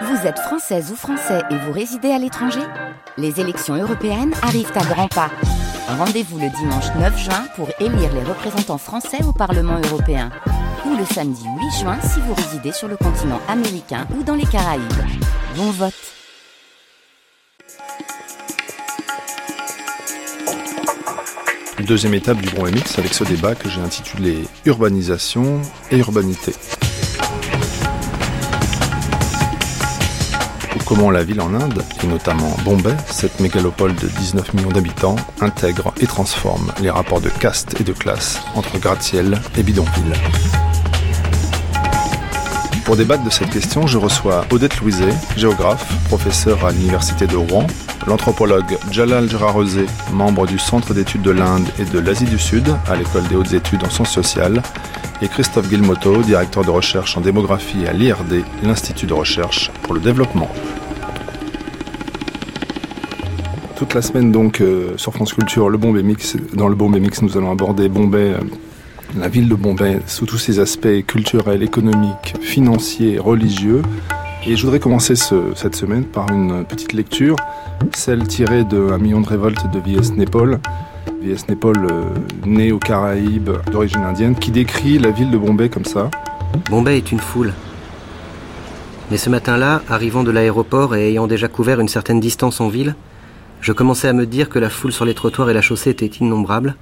Vous êtes française ou français et vous résidez à l'étranger Les élections européennes arrivent à grands pas. Rendez-vous le dimanche 9 juin pour élire les représentants français au Parlement européen. Ou le samedi 8 juin si vous résidez sur le continent américain ou dans les Caraïbes. Bon vote Deuxième étape du Bon MX avec ce débat que j'ai intitulé Urbanisation et urbanité. Comment la ville en Inde, et notamment Bombay, cette mégalopole de 19 millions d'habitants, intègre et transforme les rapports de caste et de classe entre gratte-ciel et bidonville. Pour débattre de cette question, je reçois Odette Louiset, géographe, professeur à l'Université de Rouen, l'anthropologue Jalal Jararosé, membre du Centre d'études de l'Inde et de l'Asie du Sud à l'École des hautes études en sciences sociales, et Christophe Guilmoto, directeur de recherche en démographie à l'IRD, l'Institut de recherche pour le développement toute la semaine donc euh, sur France Culture, le Bombay Mix. Dans le Bombay Mix, nous allons aborder Bombay, euh, la ville de Bombay, sous tous ses aspects culturels, économiques, financiers, religieux. Et je voudrais commencer cette semaine par une petite lecture, celle tirée de Un million de révoltes de V.S. Népal. V.S. Népal, euh, né aux Caraïbes, d'origine indienne, qui décrit la ville de Bombay comme ça. Bombay est une foule. Mais ce matin-là, arrivant de l'aéroport et ayant déjà couvert une certaine distance en ville, je commençais à me dire que la foule sur les trottoirs et la chaussée était innombrable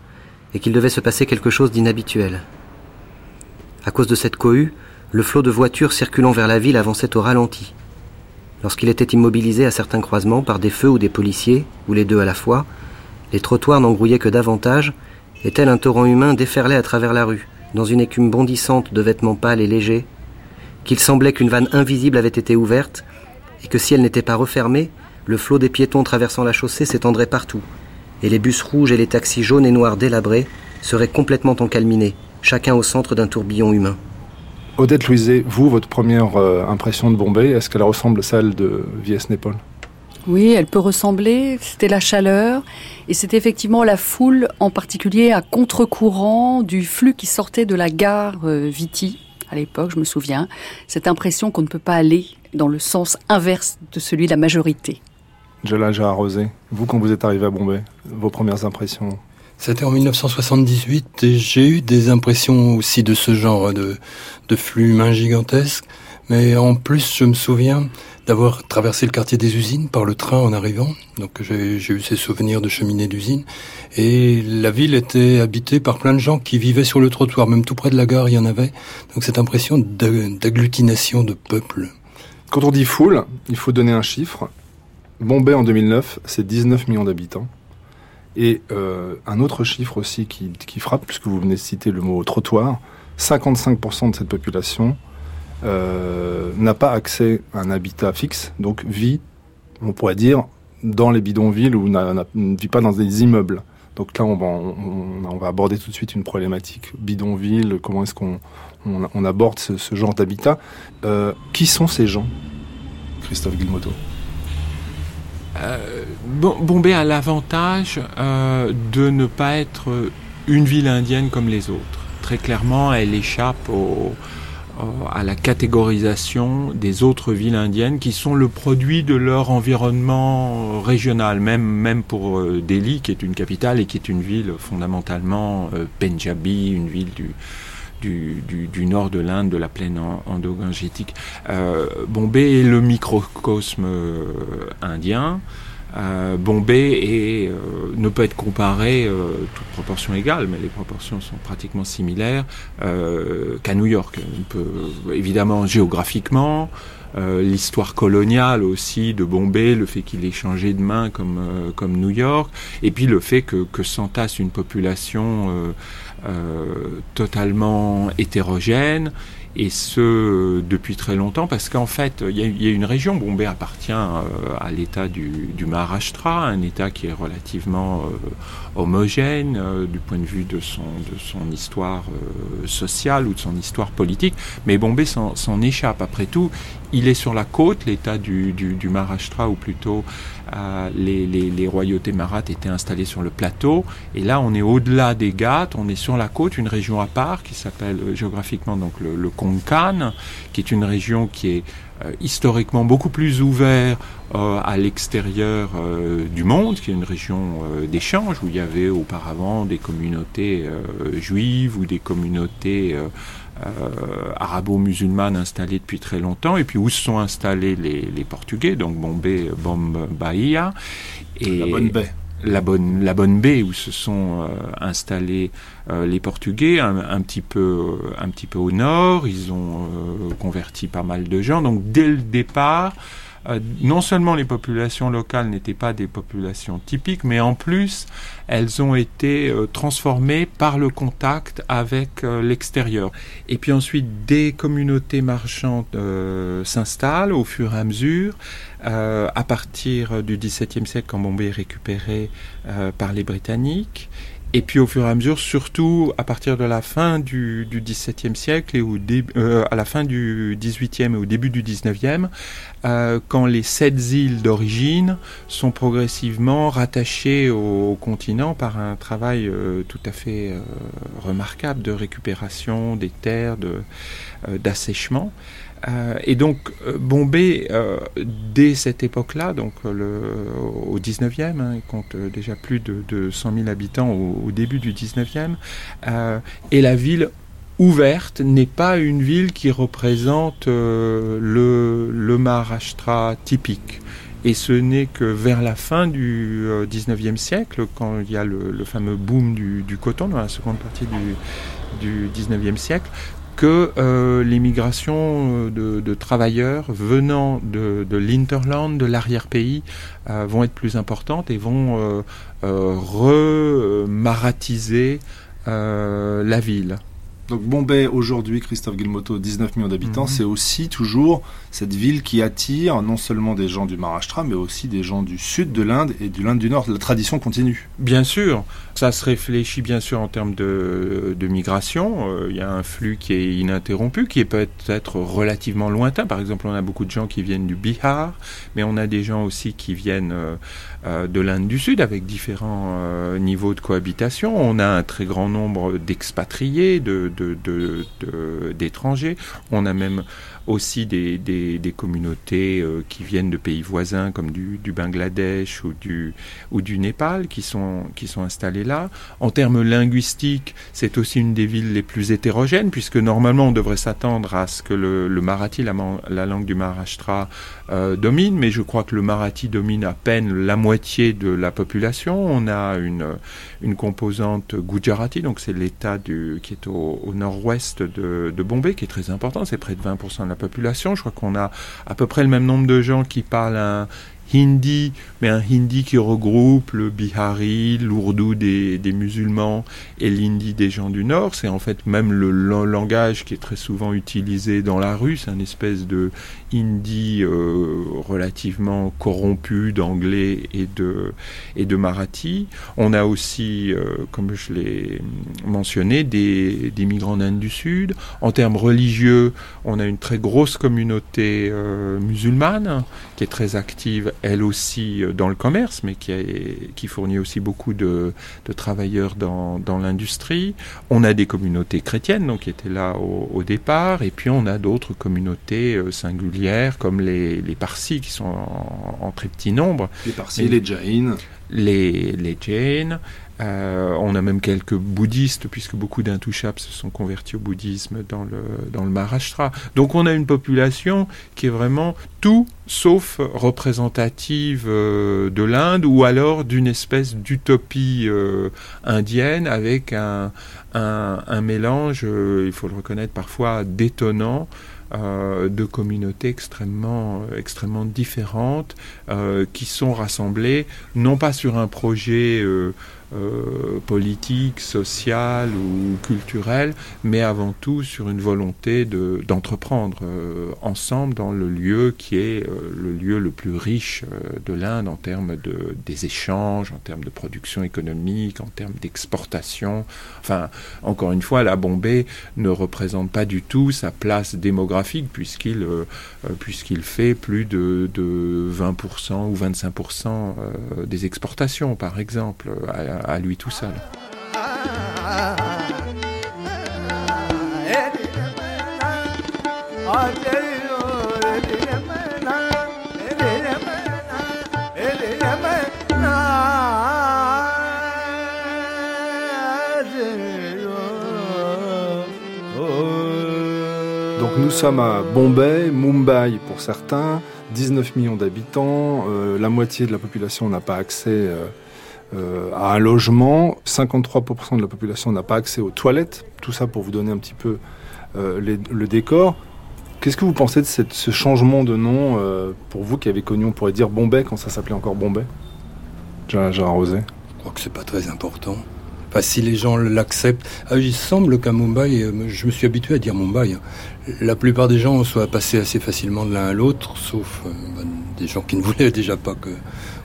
et qu'il devait se passer quelque chose d'inhabituel. À cause de cette cohue, le flot de voitures circulant vers la ville avançait au ralenti. Lorsqu'il était immobilisé à certains croisements par des feux ou des policiers, ou les deux à la fois, les trottoirs n'engrouillaient que davantage, et tel un torrent humain déferlait à travers la rue, dans une écume bondissante de vêtements pâles et légers, qu'il semblait qu'une vanne invisible avait été ouverte, et que si elle n'était pas refermée, le flot des piétons traversant la chaussée s'étendrait partout, et les bus rouges et les taxis jaunes et noirs délabrés seraient complètement encalminés, chacun au centre d'un tourbillon humain. Odette Louiset, vous, votre première euh, impression de Bombay, est-ce qu'elle ressemble à celle de Vies Népal? Oui, elle peut ressembler. C'était la chaleur et c'était effectivement la foule, en particulier à contre-courant du flux qui sortait de la gare euh, Viti à l'époque, je me souviens. Cette impression qu'on ne peut pas aller dans le sens inverse de celui de la majorité. Jalal Arrosé, vous quand vous êtes arrivé à Bombay, vos premières impressions C'était en 1978 et j'ai eu des impressions aussi de ce genre de, de flux humain gigantesque. Mais en plus, je me souviens d'avoir traversé le quartier des usines par le train en arrivant. Donc j'ai eu ces souvenirs de cheminée d'usine. Et la ville était habitée par plein de gens qui vivaient sur le trottoir. Même tout près de la gare, il y en avait. Donc cette impression d'agglutination de peuple. Quand on dit foule, il faut donner un chiffre. Bombay en 2009, c'est 19 millions d'habitants. Et euh, un autre chiffre aussi qui, frappe, puisque vous venez de citer le mot trottoir, 55% de cette population euh, n'a pas accès à un habitat fixe, donc vit, on pourrait dire, dans les bidonvilles ou ne vit pas dans des immeubles. Donc là, on va, on, va aborder tout de suite une problématique bidonville, comment est-ce qu'on on, aborde ce, genre d'habitat? Euh, qui sont ces gens, Christophe Guilmoto Bombay a l'avantage euh, de ne pas être une ville indienne comme les autres. Très clairement, elle échappe à la catégorisation des autres villes indiennes qui sont le produit de leur environnement régional, même, même pour Delhi, qui est une capitale et qui est une ville fondamentalement Punjabi, une ville du, du, nord de l'Inde, de la plaine endogangétique. Euh, Bombay est le microcosme euh, indien. Euh, Bombay ne peut être comparé, toute proportion égale, mais les proportions sont pratiquement similaires, qu'à New York. évidemment, géographiquement, l'histoire coloniale aussi de Bombay, le fait qu'il ait changé de main comme, comme New York, et puis le fait que, que s'entasse une population euh, totalement hétérogène et ce depuis très longtemps parce qu'en fait il y, a une région Bombay appartient euh, à l'état du, du, Maharashtra un état qui est relativement euh, homogène du point de vue de son de son histoire sociale ou de son histoire politique. Mais Bombay s'en échappe. Après tout il est sur la côte l'état du, du, du Maharashtra ou plutôt les, royautés marathes étaient installées sur le plateau. Et là, on est au-delà des Ghats, on est sur la côte, une région à part qui s'appelle euh, géographiquement donc le, Konkan, qui est une région qui est historiquement beaucoup plus ouvert à l'extérieur du monde, qui est une région d'échange où il y avait auparavant des communautés juives ou des communautés arabo-musulmanes installées depuis très longtemps, et puis où se sont installés les, les Portugais, donc Bombay, Bahia. Et la bonne baie la bonne, la bonne baie où se sont euh, installés euh, les Portugais, un, petit peu, un petit peu au nord. Ils ont euh, converti pas mal de gens. Donc dès le départ, non seulement les populations locales n'étaient pas des populations typiques, mais en plus elles ont été transformées par le contact avec l'extérieur. Et puis ensuite, des communautés marchandes s'installent au fur et à mesure. Euh, à partir du XVIIe siècle, quand Bombay est récupéré euh, par les Britanniques. Et puis au fur et à mesure, surtout à partir de la fin du, du XVIIe siècle et au euh, à la fin du XVIIIe et au début du XIXe, euh, quand les sept îles d'origine sont progressivement rattachées au, continent par un travail euh, tout à fait remarquable de récupération des terres, d'assèchement. Euh, et donc euh, Bombay, euh, dès cette époque-là, donc au 19e, hein, compte déjà plus de, de 100 000 habitants au, début du 19e, et la ville ouverte n'est pas une ville qui représente le, Maharashtra typique. Et ce n'est que vers la fin du 19e siècle, quand il y a le, fameux boom du, du, coton dans la seconde partie du, du 19e siècle, que euh, l'immigration euh, de, travailleurs venant de, de l'interland, de l'arrière-pays, euh, vont être plus importantes et vont remaratiser la ville. Donc Bombay aujourd'hui, Christophe Guilmoto, 19 millions d'habitants, mhm. c'est aussi toujours cette ville qui attire non seulement des gens du Maharashtra, mais aussi des gens du sud de l'Inde et du l'Inde du Nord. La tradition continue. Bien sûr, ça se réfléchit bien sûr en termes de, migration. Euh, il y a un flux qui est ininterrompu, qui est peut-être relativement lointain. Par exemple, on a beaucoup de gens qui viennent du Bihar, mais on a des gens aussi qui viennent euh, euh, de l'Inde du Sud avec différents niveaux de cohabitation. On a un très grand nombre d'expatriés, de d'étrangers. On a même aussi des, des, communautés euh, qui viennent de pays voisins comme du, du, Bangladesh ou du, ou du Népal qui sont, qui sont installés là. En termes linguistiques, c'est aussi une des villes les plus hétérogènes puisque normalement on devrait s'attendre à ce que le, le marathi, la, la, langue du Maharashtra, euh, domine, mais je crois que le marathi domine à peine la moitié de la population. On a une, une composante gujarati, donc c'est l'État qui est au, au nord-ouest de, de Bombay, qui est très important, c'est près de 20% de la population. Je crois qu'on a à peu près le même nombre de gens qui parlent un hindi, mais un hindi qui regroupe le bihari, l'ourdou des, musulmans et l'hindi des gens du Nord. C'est en fait même le, langage qui est très souvent utilisé dans la rue. C'est une espèce de hindi euh, relativement corrompu d'anglais et de, et de marathi. On a aussi, euh, comme je l'ai mentionné, des, des migrants d'Inde du Sud. En termes religieux, on a une très grosse communauté euh, musulmane qui est très active, elle aussi, dans le commerce, mais qui, qui fournit aussi beaucoup de, de travailleurs dans, dans l'industrie. On a des communautés chrétiennes, donc qui étaient là au, au départ, et puis on a d'autres communautés singulières comme les, les Parsis, qui sont en, très petit nombre. Les Parsis, les Jains. Les, les Jains. Euh, on a même quelques bouddhistes, puisque beaucoup d'intouchables se sont convertis au bouddhisme dans le, dans le Maharashtra. Donc on a une population qui est vraiment tout sauf représentative euh, de l'Inde ou alors d'une espèce d'utopie euh, indienne avec un, un, un mélange, il faut le reconnaître parfois, détonnant euh, de communautés extrêmement, extrêmement différentes euh, qui sont rassemblées non pas sur un projet euh, euh, politique, sociale ou culturelle, mais avant tout sur une volonté de, d'entreprendre euh, ensemble dans le lieu qui est euh, le lieu le plus riche de l'Inde en termes de, des échanges, en termes de production économique, en termes d'exportation. Enfin, encore une fois, la Bombay ne représente pas du tout sa place démographique puisqu'il, puisqu'il fait plus de, de 20% ou 25% des exportations, par exemple, à lui tout seul. Donc nous sommes à Bombay, Mumbai pour certains, 19 millions d'habitants, euh, la moitié de la population n'a pas accès euh, euh, à un logement, 53% de la population n'a pas accès aux toilettes, tout ça pour vous donner un petit peu le décor. Qu'est-ce que vous pensez de ce changement de nom pour vous qui avez connu, on pourrait dire Bombay quand ça s'appelait encore Bombay? Gérard Rosé Je crois que c'est pas très important. Enfin, si les gens l'acceptent. Ah, il semble qu'à Mumbai, je me suis habitué à dire Mumbai, hein. la plupart des gens soient passés assez facilement de l'un à l'autre, sauf bah, des gens qui ne voulaient déjà pas que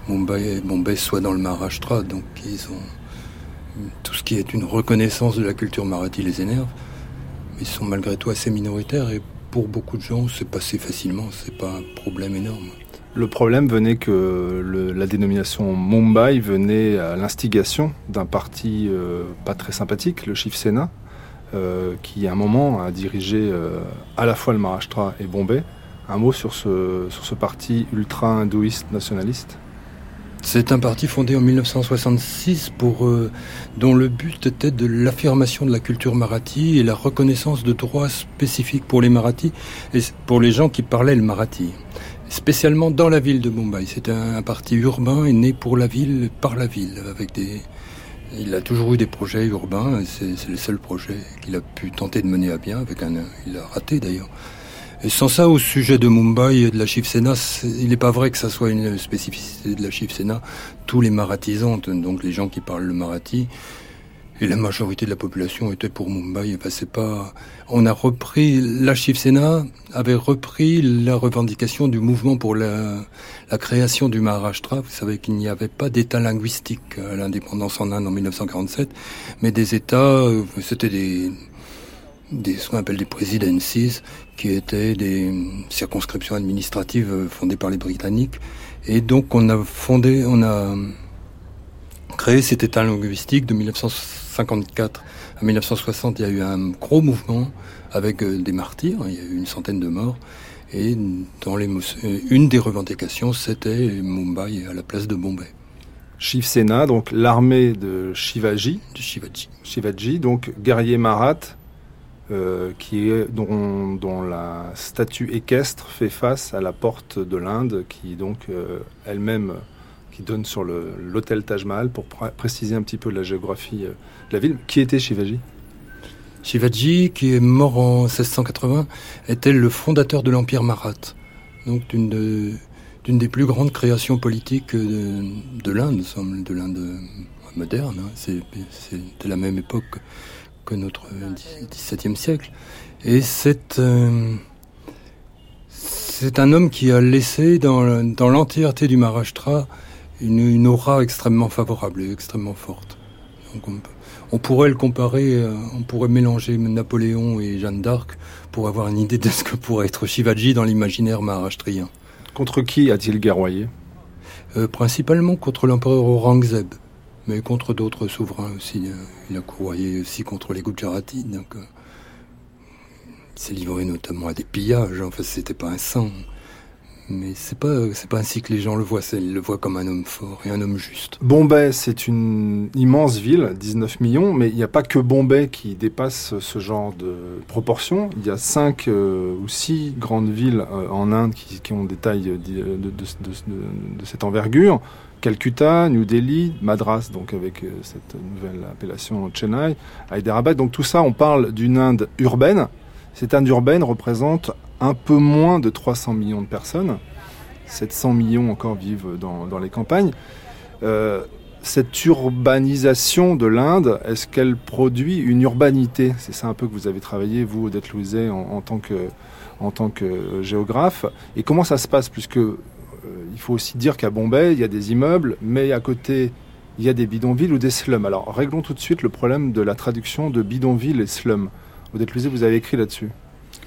Mumbai, Bombay soit dans le Maharashtra. Donc ils ont tout ce qui est une reconnaissance de la culture marathi les énerve. Ils sont malgré tout assez minoritaires et pour beaucoup de gens, c'est passé facilement. C'est pas un problème énorme. Le problème venait que la dénomination Mumbai venait à l'instigation d'un parti euh, pas très sympathique, le Shiv Sena, euh, qui à un moment a dirigé euh, à la fois le Maharashtra et Bombay. Un mot sur ce, sur ce parti ultra-hindouiste nationaliste c'est un parti fondé en 1966 pour, euh, dont le but était de l'affirmation de la culture marathi et la reconnaissance de droits spécifiques pour les marathis et pour les gens qui parlaient le marathi. Spécialement dans la ville de Mumbai. C'était un, parti urbain et né pour la ville, par la ville, avec des, il a toujours eu des projets urbains, c'est le seul projet qu'il a pu tenter de mener à bien, avec un, il a raté d'ailleurs, et sans ça, au sujet de Mumbai et de la Shiv Sena, il n'est pas vrai que ça soit une spécificité de la Shiv Sena. Tous les maratisantes, donc les gens qui parlent le marathi, et la majorité de la population était pour Mumbai. Enfin, c'est pas. On a repris la Shiv Sena avait repris la revendication du mouvement pour la, la création du Maharashtra. Vous savez qu'il n'y avait pas d'État linguistique à l'indépendance en Inde en 1947, mais des États. Euh, c'était des des, ce qu'on appelle des presidencies, qui étaient des circonscriptions administratives fondées par les Britanniques. Et donc on a fondé, on a créé cet état linguistique de 1954 à 1960. Il y a eu un gros mouvement avec euh, des martyrs, il y a eu une centaine de morts. Et dans les, euh, une des revendications, c'était Mumbai à la place de Bombay. Shiv Sena, donc l'armée de Shivaji. De Shivaji. Shivaji, donc guerrier marathe, euh, qui dont, la statue équestre fait face à la porte de l'Inde, qui donc euh, elle-même qui donne sur l'hôtel Taj Mahal pour préciser un petit peu la géographie euh, de la ville. Qui était Shivaji? Shivaji, qui est mort en 1680, était le fondateur de l'empire marathe, donc d'une de, des plus grandes créations politiques de, de l'Inde, de l'Inde moderne. Hein. C'est de la même époque que notre XVIIe siècle. Et c'est euh, c'est un homme qui a laissé dans, dans l'entièreté du Maharashtra une, une, aura extrêmement favorable et extrêmement forte. Donc on, on, pourrait le comparer, euh, on pourrait mélanger Napoléon et Jeanne d'Arc pour avoir une idée de ce que pourrait être Shivaji dans l'imaginaire maharashtrien. Contre qui a-t-il guerroyé? Euh, Principalement contre l'empereur Aurangzeb mais contre d'autres souverains aussi. Euh, il a courroyé aussi contre les Gujarati, donc euh, il s'est livré notamment à des pillages. Enfin, c'était pas un sang. Mais c'est pas c'est pas ainsi que les gens le voient. Ils le voient comme un homme fort et un homme juste. Bombay, c'est une immense ville, 19 millions, mais il n'y a pas que Bombay qui dépasse ce genre de proportions. Il y a cinq euh, ou six grandes villes en Inde qui, ont des tailles de cette envergure. Calcutta, New Delhi, Madras, donc avec euh, cette nouvelle appellation Chennai, Hyderabad. Donc tout ça, on parle d'une Inde urbaine. Cette Inde urbaine représente un peu moins de 300 millions de personnes. 700 millions encore vivent dans, les campagnes. Euh, cette urbanisation de l'Inde, est-ce qu'elle produit une urbanité? C'est ça un peu que vous avez travaillé, vous, Odette Louiset, en, tant que, en tant que géographe. Et comment ça se passe Puisque euh, il faut aussi dire qu'à Bombay, il y a des immeubles, mais à côté, il y a des bidonvilles ou des slums. Alors, réglons tout de suite le problème de la traduction de bidonville et slum. Odette Lusé, vous avez écrit là-dessus.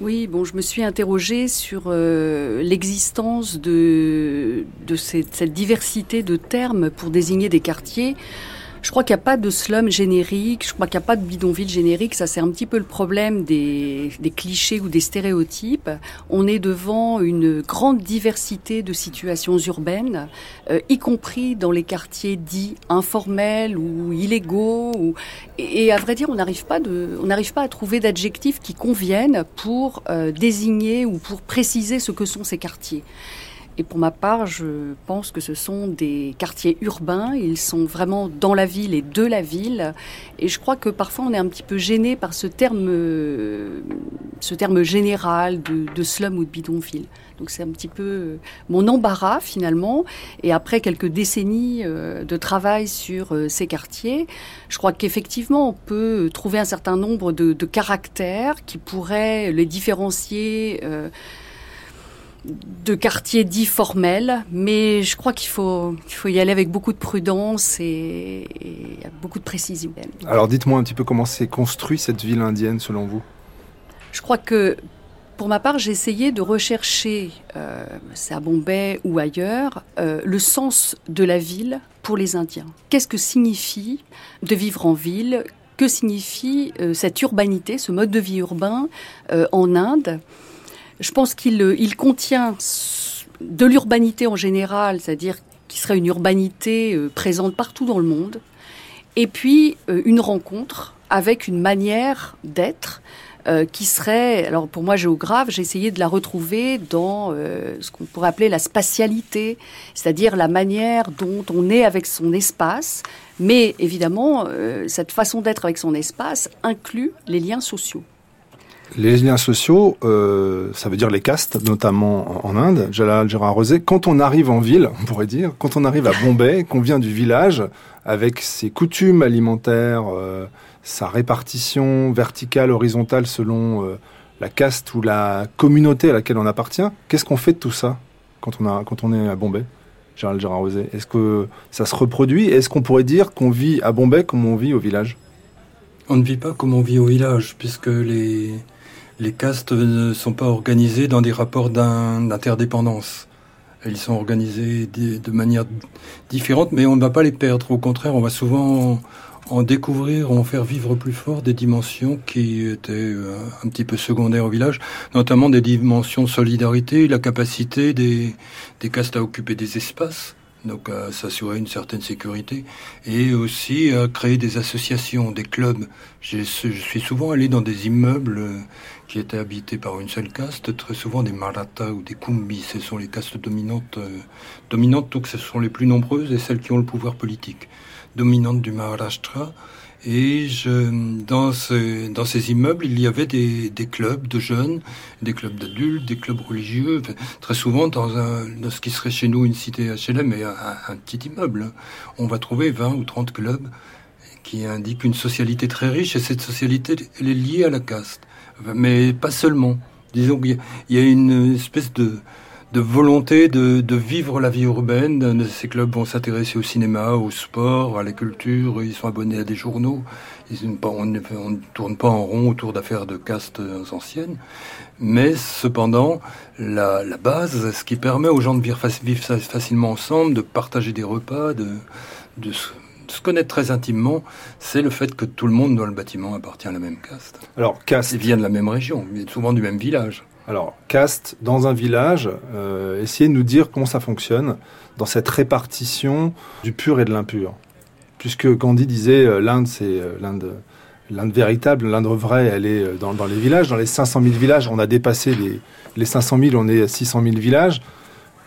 Oui, bon, je me suis interrogée sur euh, l'existence de, cette, diversité de termes pour désigner des quartiers. Je crois qu'il n'y a pas de slum générique, je crois qu'il n'y a pas de bidonville générique. Ça, c'est un petit peu le problème des, des, clichés ou des stéréotypes. On est devant une grande diversité de situations urbaines, euh, y compris dans les quartiers dits informels ou illégaux. Ou... Et, à vrai dire, on n'arrive pas, pas à trouver d'adjectifs qui conviennent pour euh, désigner ou pour préciser ce que sont ces quartiers. Et pour ma part, je pense que ce sont des quartiers urbains. Ils sont vraiment dans la ville et de la ville. Et je crois que parfois on est un petit peu gêné par ce terme, ce terme général de, slum ou de bidonville. Donc c'est un petit peu mon embarras finalement. Et après quelques décennies euh, de travail sur euh, ces quartiers, je crois qu'effectivement on peut trouver un certain nombre de, caractères qui pourraient les différencier. Euh, de quartiers dits formels, mais je crois qu'il faut, faut y aller avec beaucoup de prudence et, beaucoup de précision. Alors dites-moi un petit peu comment s'est construite cette ville indienne selon vous? Je crois que pour ma part, j'ai essayé de rechercher, euh, c'est à Bombay ou ailleurs, euh, le sens de la ville pour les Indiens. Qu'est-ce que signifie de vivre en ville? Que signifie euh, cette urbanité, ce mode de vie urbain en Inde? Je pense qu'il euh, contient de l'urbanité en général, c'est-à-dire qui serait une urbanité euh, présente partout dans le monde, et puis euh, une rencontre avec une manière d'être qui serait, alors pour moi géographe, j'ai essayé de la retrouver dans ce qu'on pourrait appeler la spatialité, c'est-à-dire la manière dont on est avec son espace, mais évidemment, cette façon d'être avec son espace inclut les liens sociaux. Les liens sociaux, euh, ça veut dire les castes, notamment en, Inde. Jalal Gérard Rosé, quand on arrive en ville, on pourrait dire, quand on arrive à Bombay, qu'on vient du village, avec ses coutumes alimentaires, euh, sa répartition verticale, horizontale selon euh, la caste ou la communauté à laquelle on appartient, qu'est-ce qu'on fait de tout ça quand on, a, quand on est à Bombay Gérald Gérard Rosé? Est-ce que ça se reproduit? Est-ce qu'on pourrait dire qu'on vit à Bombay comme on vit au village? On ne vit pas comme on vit au village, puisque les, les castes ne sont pas organisées dans des rapports d'interdépendance. Elles sont organisées de manière différente, mais on ne va pas les perdre. Au contraire, on va souvent en découvrir, en faire vivre plus fort des dimensions qui étaient euh, un petit peu secondaires au village, notamment des dimensions de solidarité, la capacité des, des castes à occuper des espaces donc à s'assurer une certaine sécurité, et aussi à créer des associations, des clubs. Je suis souvent allé dans des immeubles qui étaient habités par une seule caste, très souvent des Marathas ou des Kumbis, ce sont les castes dominantes, euh, dominantes donc ce sont les plus nombreuses et celles qui ont le pouvoir politique. Dominantes du Maharashtra, et dans, dans ces immeubles, il y avait des, clubs de jeunes, des clubs d'adultes, des clubs religieux. Très souvent, dans, un, ce qui serait chez nous une cité HLM, mais un, un petit immeuble, on va trouver 20 ou 30 clubs qui indiquent une socialité très riche, et cette socialité, elle est liée à la caste. Mais pas seulement. Disons qu'il y a une espèce de de volonté de, de, vivre la vie urbaine. Ces clubs vont s'intéresser au cinéma, au sport, à la culture. Ils sont abonnés à des journaux. Ils, on, ne, tourne pas en rond autour d'affaires de castes anciennes. Mais cependant, la, la, base, ce qui permet aux gens de vivre, vivre facilement ensemble, de partager des repas, de, de se connaître très intimement, c'est le fait que tout le monde dans le bâtiment appartient à la même caste. Alors, caste. Ils viennent de la même région, souvent du même village. Alors, caste dans un village, euh, essayez de nous dire comment ça fonctionne dans cette répartition du pur et de l'impur. Puisque Gandhi disait euh, l'Inde, c'est euh, l'Inde. L'Inde véritable, l'Inde vraie, elle est dans, dans, les villages. Dans les 500 000 villages, on a dépassé les, les 500 000, on est à 600 000 villages.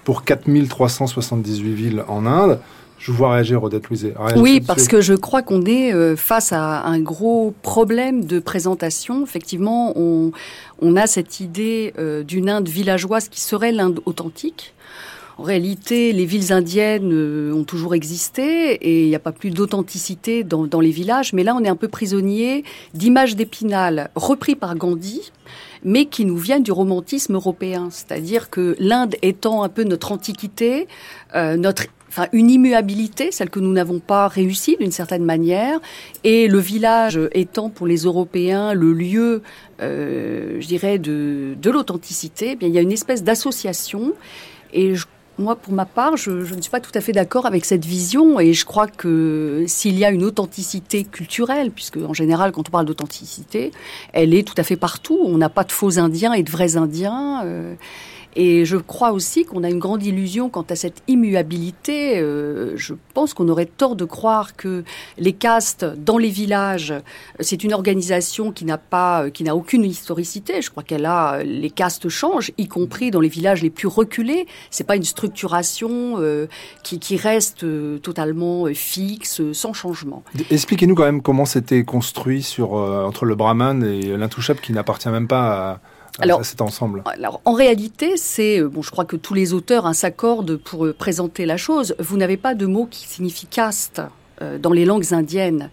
Pour 4378 villes en Inde, je vous vois réagir, Odette Louiset. Oui, parce que je crois qu'on est euh, face à un gros problème de présentation. Effectivement, on, on a cette idée euh, d'une Inde villageoise qui serait l'Inde authentique. En réalité, les villes indiennes euh, ont toujours existé et il n'y a pas plus d'authenticité dans, dans, les villages. Mais là, on est un peu prisonnier d'images d'Épinal repris par Gandhi, mais qui nous viennent du romantisme européen. C'est-à-dire que l'Inde étant un peu notre antiquité, euh, notre enfin une immuabilité, celle que nous n'avons pas réussi d'une certaine manière, et le village étant pour les Européens le lieu, euh, je dirais, de, de l'authenticité, eh bien il y a une espèce d'association, et moi, pour ma part, je, ne suis pas tout à fait d'accord avec cette vision et je crois que s'il y a une authenticité culturelle, puisque en général, quand on parle d'authenticité, elle est tout à fait partout. On n'a pas de faux Indiens et de vrais Indiens. Euh, et je crois aussi qu'on a une grande illusion quant à cette immuabilité. Euh, je pense qu'on aurait tort de croire que les castes dans les villages, c'est une organisation qui n'a pas, qui n'a aucune historicité. Je crois qu'elle a, les castes changent, y compris dans les villages les plus reculés. C'est pas une structuration euh, qui, reste euh, totalement fixe, sans changement. Expliquez-nous quand même comment c'était construit sur entre le Brahman et l'intouchable qui n'appartient même pas à alors, c'est ensemble. Alors, en réalité, c'est euh, bon. Je crois que tous les auteurs hein, s'accordent pour euh, présenter la chose. Vous n'avez pas de mot qui signifie caste euh, dans les langues indiennes.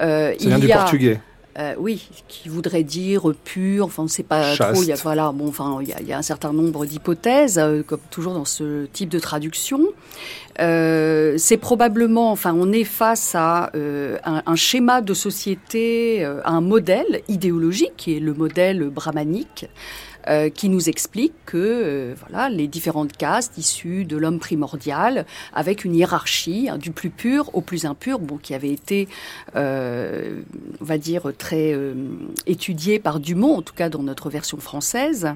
Euh, Ça vient du portugais. Euh, oui, qui voudrait dire pur. Enfin, on ne sait pas trop. Il y a voilà, bon, enfin, il y a, il y a un certain nombre d'hypothèses, euh, comme toujours dans ce type de traduction. Euh, c'est probablement, enfin, on est face à euh, un, un, schéma de société, euh, un modèle idéologique qui est le modèle brahmanique. Euh, qui nous explique que euh, voilà les différentes castes issues de l'homme primordial, avec une hiérarchie hein, du plus pur au plus impur, bon, qui avait été, euh, on va dire, très étudié par Dumont, en tout cas dans notre version française.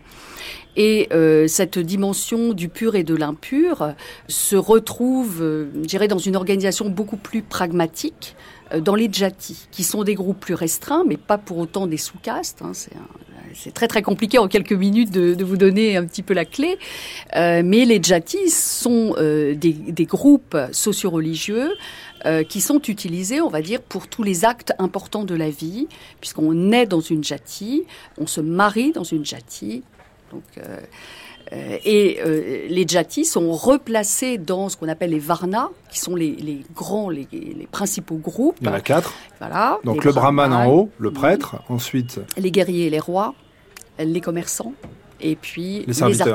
Et cette dimension du pur et de l'impur se retrouve, je dans une organisation beaucoup plus pragmatique dans les djatis, qui sont des groupes plus restreints, mais pas pour autant des sous-castes. Hein, c'est un, c'est très très compliqué en quelques minutes de, vous donner un petit peu la clé. Euh, mais les djatis sont euh, des, groupes socio-religieux euh, qui sont utilisés, on va dire, pour tous les actes importants de la vie, puisqu'on naît dans une jati, on se marie dans une jati. Donc, et les jatis sont replacés dans ce qu'on appelle les varnas, qui sont les, grands, les, principaux groupes. Il y en a quatre. Voilà. Donc le brahman en haut, le prêtre, ensuite. Les guerriers et les rois, les commerçants et puis les, artisans,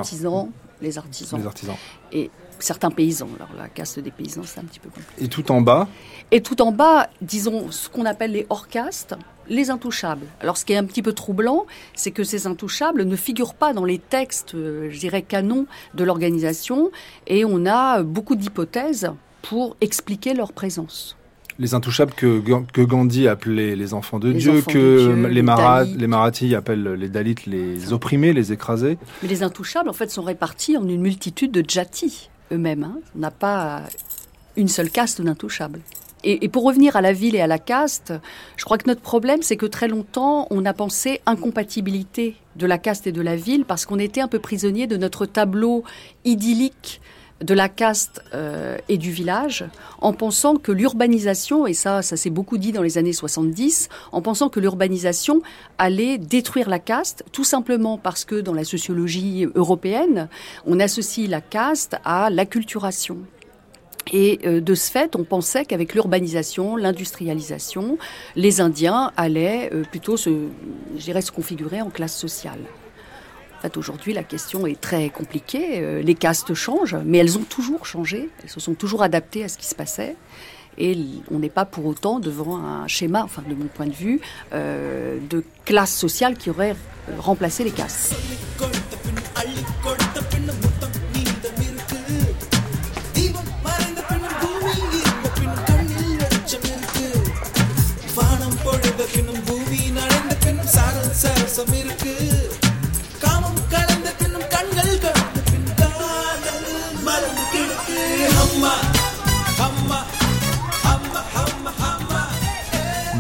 les artisans. Les artisans. Et certains paysans. Alors la caste des paysans, c'est un petit peu compliqué. Et tout en bas Et tout en bas, disons ce qu'on appelle les hors-castes, les intouchables. Alors ce qui est un petit peu troublant, c'est que ces intouchables ne figurent pas dans les textes, euh, je dirais, canons de l'organisation, et on a beaucoup d'hypothèses pour expliquer leur présence les intouchables que, que Gandhi appelait les enfants de Dieu, que les, les Marathis appellent les Dalits les opprimés, les écrasés. Mais les intouchables, en fait, sont répartis en une multitude de jatis eux-mêmes. Hein. On n'a pas une seule caste d'intouchables. Et, et, pour revenir à la ville et à la caste, je crois que notre problème, c'est que très longtemps, on a pensé incompatibilité de la caste et de la ville parce qu'on était un peu prisonnier de notre tableau idyllique de la caste euh, et du village, en pensant que l'urbanisation, et ça, ça s'est beaucoup dit dans les années 70, en pensant que l'urbanisation allait détruire la caste, tout simplement parce que dans la sociologie européenne, on associe la caste à l'acculturation. Et euh, de ce fait, on pensait qu'avec l'urbanisation, l'industrialisation, les Indiens allaient euh, plutôt se, se configurer en classe sociale. En fait, aujourd'hui, la question est très compliquée. Euh, les castes changent, mais elles ont toujours changé. Elles se sont toujours adaptées à ce qui se passait. Et on n'est pas pour autant devant un schéma, enfin de mon point de vue, euh, de classe sociale qui aurait remplacé les castes.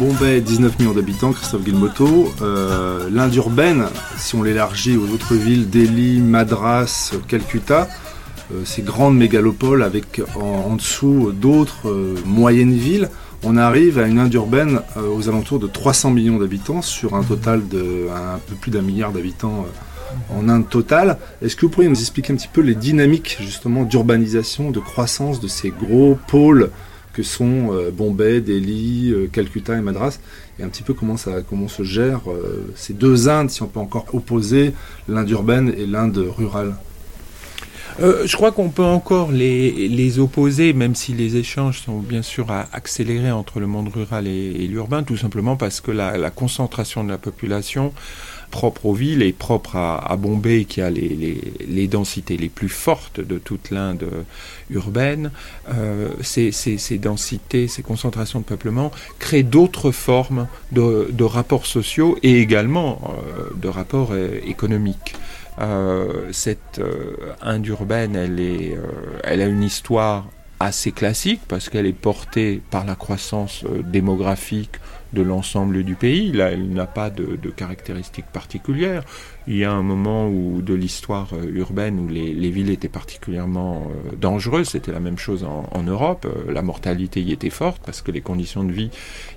Bombay, 19 millions d'habitants, Christophe Guilmoto. Euh, L'Inde urbaine, si on l'élargit aux autres villes, Delhi, Madras, Calcutta, euh, ces grandes mégalopoles avec en, dessous d'autres euh, moyennes villes, on arrive à une Inde urbaine aux alentours de 300 millions d'habitants sur un total de un peu plus d'un milliard d'habitants en Inde totale. Est-ce que vous pourriez nous expliquer un petit peu les dynamiques justement d'urbanisation, de croissance de ces gros pôles que sont euh, Bombay, Delhi, euh, Calcutta et Madras, et un petit peu comment, ça, comment se gèrent euh, ces deux Indes, si on peut encore opposer l'Inde urbaine et l'Inde rurale. Je crois qu'on peut encore les, opposer, même si les échanges sont bien sûr accélérés entre le monde rural et, l'urbain, tout simplement parce que la, concentration de la population propre aux villes et propre à, Bombay, qui a les, densités les plus fortes de toute l'Inde urbaine, euh, ces, densités, ces concentrations de peuplement créent d'autres formes de, rapports sociaux et également euh, de rapports économiques. cette Inde urbaine, elle a une histoire assez classique parce qu'elle est portée par la croissance démographique de l'ensemble du pays. Là, elle n'a pas de, caractéristiques particulières. Il y a un moment où de l'histoire euh, urbaine où les, villes étaient particulièrement euh, dangereuses. C'était la même chose en, Europe. Euh, la mortalité y était forte parce que les conditions de vie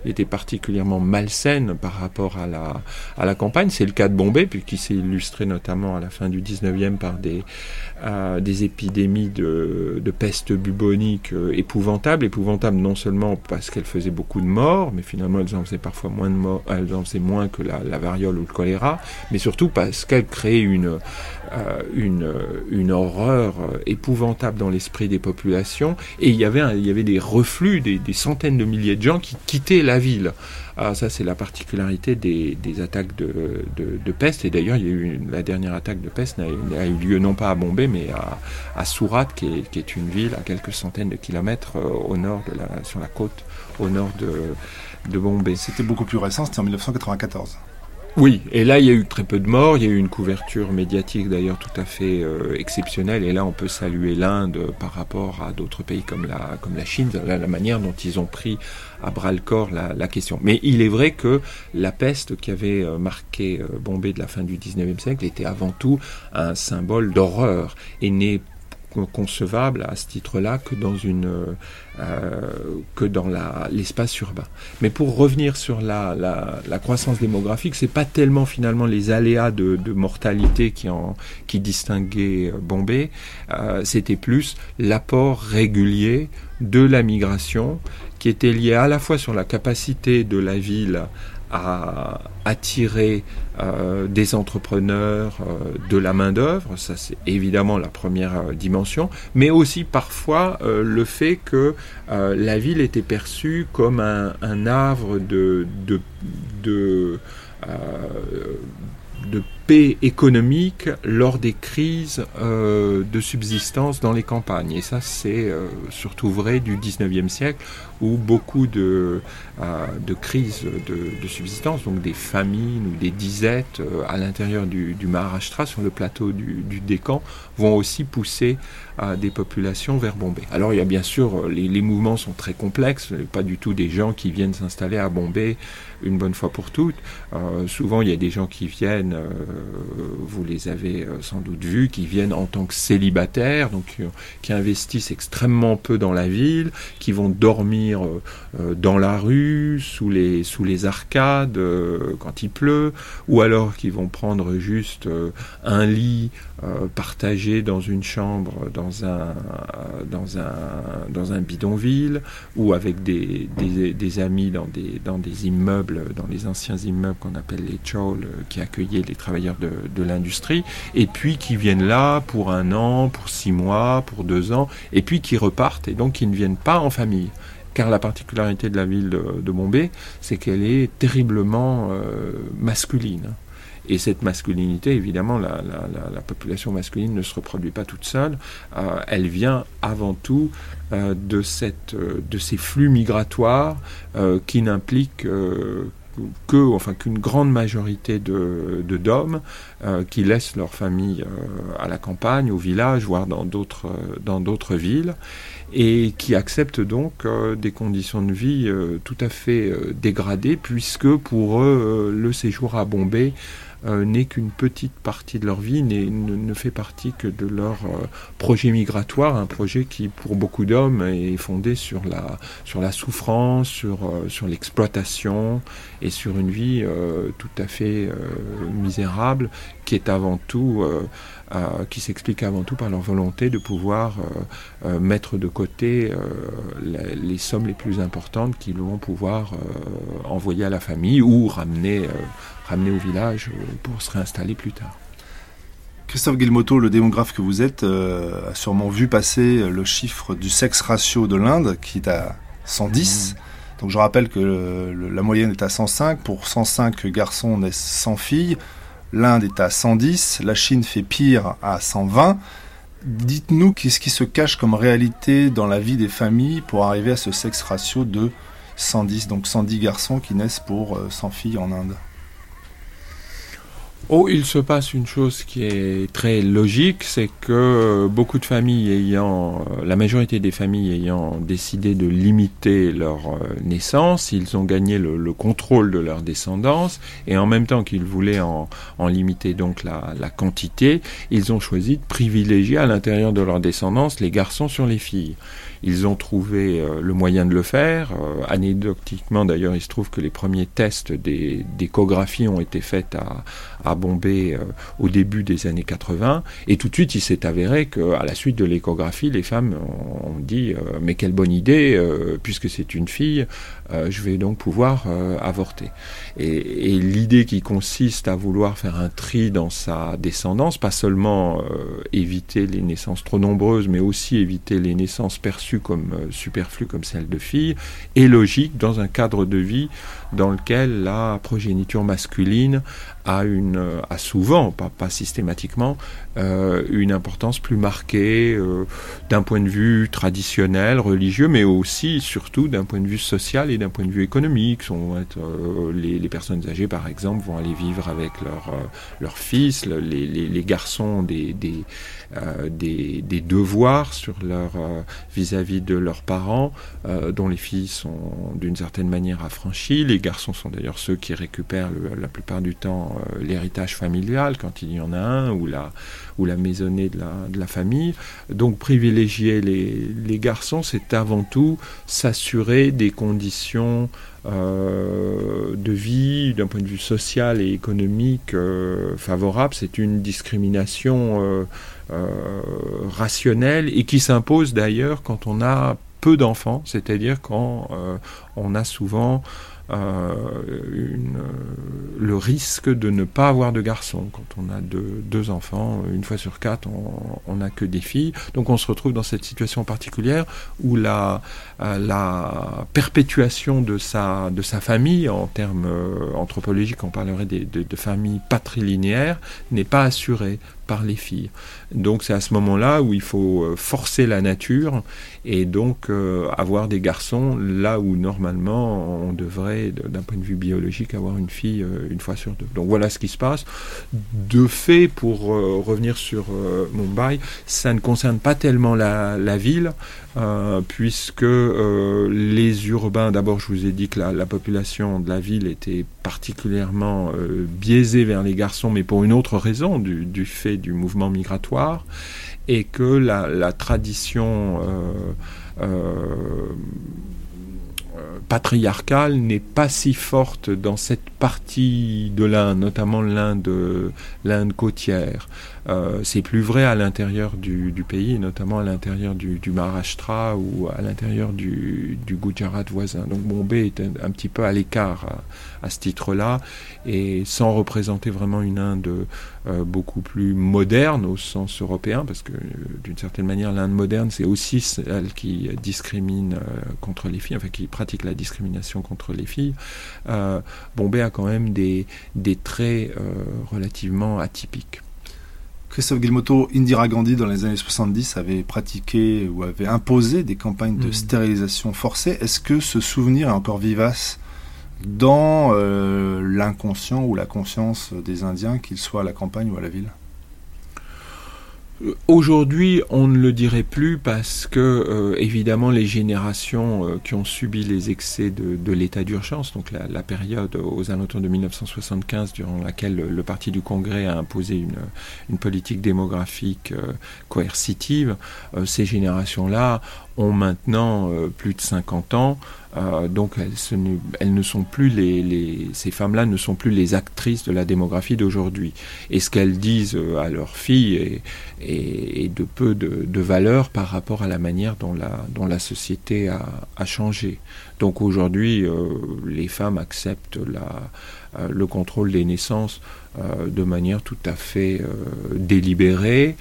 étaient particulièrement malsaines par rapport à la, campagne. C'est le cas de Bombay, puis qui s'est illustré notamment à la fin du 19e par des, épidémies de, de peste bubonique épouvantables. Épouvantables non seulement parce qu'elles faisaient beaucoup de morts, mais finalement elles en faisaient parfois moins de morts, elles en faisaient moins que la, la variole ou le choléra, mais surtout parce parce qu'elle crée une, euh, une, horreur euh, épouvantable dans l'esprit des populations? Et il y avait, il y avait des reflux, des, centaines de milliers de gens qui quittaient la ville. Alors ça, c'est la particularité des, des attaques de, de, peste. Et d'ailleurs, il y a eu la dernière attaque de peste a, eu lieu non pas à Bombay, mais à, à Surat, qui est, qui est, une ville à quelques centaines de kilomètres euh, au nord de sur la côte, au nord de, de Bombay. C'était beaucoup plus récent, c'était en 1994. Oui, et là il y a eu très peu de morts, il y a eu une couverture médiatique d'ailleurs tout à fait euh, exceptionnelle, et là on peut saluer l'Inde par rapport à d'autres pays comme la, comme la Chine, la, la manière dont ils ont pris à bras le corps la, la, question. Mais il est vrai que la peste qui avait euh, marqué euh, Bombay de la fin du 19e siècle était avant tout un symbole d'horreur et n'est concevable à ce titre-là que dans une euh, que dans l'espace urbain. Mais pour revenir sur la, la, croissance démographique, c'est pas tellement finalement les aléas de, de mortalité qui en qui distinguaient euh, Bombay, euh, c'était plus l'apport régulier de la migration qui était lié à la fois sur la capacité de la ville à attirer euh, des entrepreneurs, euh, de la main-d'œuvre, ça c'est évidemment la première euh, dimension, mais aussi parfois le fait que la ville était perçue comme un, havre de paix économique lors des crises euh, de subsistance dans les campagnes. Et ça, c'est euh, surtout vrai du 19e siècle, où beaucoup de, euh, de crises de, subsistance, donc des famines ou des disettes à l'intérieur du, du, Maharashtra, sur le plateau du, du Décan, vont aussi pousser des populations vers Bombay. Alors il y a bien sûr, les, les mouvements sont très complexes, pas du tout des gens qui viennent s'installer à Bombay une bonne fois pour toutes. souvent, il y a des gens qui viennent vous les avez euh, sans doute vus, qui viennent en tant que célibataires, donc euh, qui investissent extrêmement peu dans la ville, qui vont dormir euh, dans la rue, sous les, sous les arcades quand il pleut, ou alors qui vont prendre juste un lit partagé dans une chambre dans un, dans un, dans un bidonville, ou avec des, des, amis dans des, dans des immeubles, dans les anciens immeubles qu'on appelle les chauls, qui accueillaient les travailleurs de, l'industrie, et puis qui viennent là pour un an, pour six mois, pour deux ans, et puis qui repartent, et donc qui ne viennent pas en famille. Car la particularité de la ville de, Bombay, c'est qu'elle est terriblement euh, masculine. Et cette masculinité, évidemment, la, population masculine ne se reproduit pas toute seule. Euh, elle vient avant tout euh, de, cette, de ces flux migratoires qui n'impliquent que, enfin, qu'une grande majorité de, d'hommes euh, qui laissent leur famille euh, à la campagne, au village, voire dans d'autres, euh, dans d'autres villes, et qui acceptent donc des conditions de vie tout à fait dégradées, puisque pour eux, le séjour à Bombay euh, n'est qu'une petite partie de leur vie, ne, ne, fait partie que de leur euh, projet migratoire, un projet qui pour beaucoup d'hommes est fondé sur la, sur la souffrance, sur, euh, sur l'exploitation et sur une vie tout à fait misérable qui est avant tout qui s'explique avant tout par leur volonté de pouvoir mettre de côté les, sommes les plus importantes qu'ils vont pouvoir envoyer à la famille ou ramener ramener au village euh, pour se réinstaller plus tard. Christophe Guilmoto, le démographe que vous êtes, euh, a sûrement vu passer le chiffre du sexe ratio de l'Inde, qui est à 110. Mmh. Donc je rappelle que la moyenne est à 105. Pour 105 garçons naissent 100 filles. l'Inde est à 110, la Chine fait pire à 120. Dites-nous qu'est-ce qui se cache comme réalité dans la vie des familles pour arriver à ce sexe ratio de 110, donc 110 garçons qui naissent pour 100 filles en Inde. Oh, il se passe une chose qui est très logique, c'est que beaucoup de familles ayant, euh, la majorité des familles ayant décidé de limiter leur euh, naissance, ils ont gagné le, contrôle de leur descendance, et en même temps qu'ils voulaient en, limiter donc la, quantité, ils ont choisi de privilégier à l'intérieur de leur descendance les garçons sur les filles. Ils ont trouvé euh, le moyen de le faire. Anecdotiquement, d'ailleurs, il se trouve que les premiers tests d'échographie ont été faits à, à Bombay euh, au début des années 80. Et tout de suite, il s'est avéré qu'à la suite de l'échographie, les femmes ont, dit Mais quelle bonne idée, puisque c'est une fille, je vais donc pouvoir avorter. Et, et l'idée qui consiste à vouloir faire un tri dans sa descendance, pas seulement éviter les naissances trop nombreuses, mais aussi éviter les naissances perçues comme euh, superflu comme celle de filles, est logique dans un cadre de vie dans lequel la progéniture masculine a, une, a souvent, pas, pas systématiquement, euh, une importance plus marquée euh, d'un point de vue traditionnel, religieux, mais aussi, surtout, d'un point de vue social et d'un point de vue économique. Sont, euh, les, les, personnes âgées, par exemple, vont aller vivre avec leurs leur fils, les, les, garçons des, des, des, des, devoirs vis-à-vis -vis de leurs parents, dont les filles sont d'une certaine manière affranchies. Garçons sont d'ailleurs ceux qui récupèrent la plupart du temps euh, l'héritage familial quand il y en a un, ou la, ou la maisonnée de la, de la famille. Donc privilégier les, les garçons, c'est avant tout s'assurer des conditions euh, de vie d'un point de vue social et économique euh, favorable. C'est une discrimination rationnelle et qui s'impose d'ailleurs quand on a peu d'enfants, c'est-à-dire quand on a souvent euh, une, le risque de ne pas avoir de garçons. Quand on a deux, deux enfants, une fois sur quatre, on n'a que des filles. Donc on se retrouve dans cette situation particulière où la, euh, la perpétuation de sa, de sa famille, en termes euh, anthropologiques, on parlerait de, de, de famille patrilinéaire, n'est pas assurée par les filles. Donc c'est à ce moment-là où il faut forcer la nature et donc avoir des garçons là où normalement on devrait d'un point de vue biologique, avoir une fille euh, une fois sur deux. Donc voilà ce qui se passe. De fait, pour euh, revenir sur euh, Mumbai, ça ne concerne pas tellement la, ville, puisque les urbains, d'abord je vous ai dit que la, population de la ville était particulièrement biaisée vers les garçons, mais pour une autre raison, du, fait du mouvement migratoire, et que la, la tradition patriarcale n'est pas si forte dans cette partie de l'Inde, notamment l'Inde, l'Inde côtière. Euh, c'est plus vrai à l'intérieur du, du, pays, notamment à l'intérieur du, du, Maharashtra ou à l'intérieur du, du, Gujarat voisin. Donc Bombay est un, petit peu à l'écart à, à, ce titre-là et sans représenter vraiment une Inde euh, beaucoup plus moderne au sens européen, parce que euh, d'une certaine manière l'Inde moderne c'est aussi celle qui discrimine euh, contre les filles, enfin qui pratique la discrimination contre les filles. Euh, Bombay a quand même des, des traits relativement atypiques. Christophe Guilmoto, Indira Gandhi, dans les années 70, avait pratiqué ou avait imposé des campagnes de mmh. stérilisation forcée. Est-ce que ce souvenir est encore vivace dans euh, l'inconscient ou la conscience des Indiens, qu'ils soient à la campagne ou à la ville? Aujourd'hui, on ne le dirait plus parce que, euh, évidemment, les générations euh, qui ont subi les excès de, l'état d'urgence, donc la, la, période aux alentours de 1975, durant laquelle le, Parti du Congrès a imposé une, politique démographique euh, coercitive, ces générations-là ont maintenant euh, plus de 50 ans. Euh, donc elles, ce ne, elles, ne sont plus les, les ces femmes-là ne sont plus les actrices de la démographie d'aujourd'hui. Et ce qu'elles disent euh, à leurs filles est, est, est de peu de, de, valeur par rapport à la manière dont la, dont la société a, a changé. Donc aujourd'hui, euh, les femmes acceptent la, le contrôle des naissances de manière tout à fait délibérée.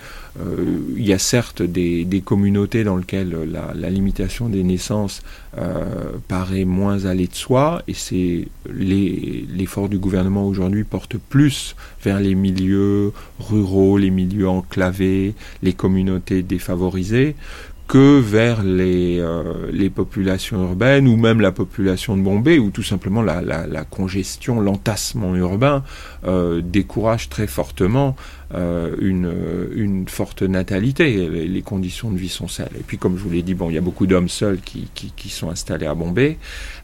il y a certes des, communautés dans lesquelles la, limitation des naissances paraît moins allée de soi, et c'est l'effort du gouvernement aujourd'hui porte plus vers les milieux ruraux, les milieux enclavés, les communautés défavorisées, que vers les, euh, les populations urbaines ou même la population de Bombay où tout simplement la, la, congestion, l'entassement urbain euh, décourage très fortement une, une forte natalité. Les, conditions de vie sont celles. Et puis comme je vous l'ai dit, bon, il y a beaucoup d'hommes seuls qui, qui, qui, sont installés à Bombay.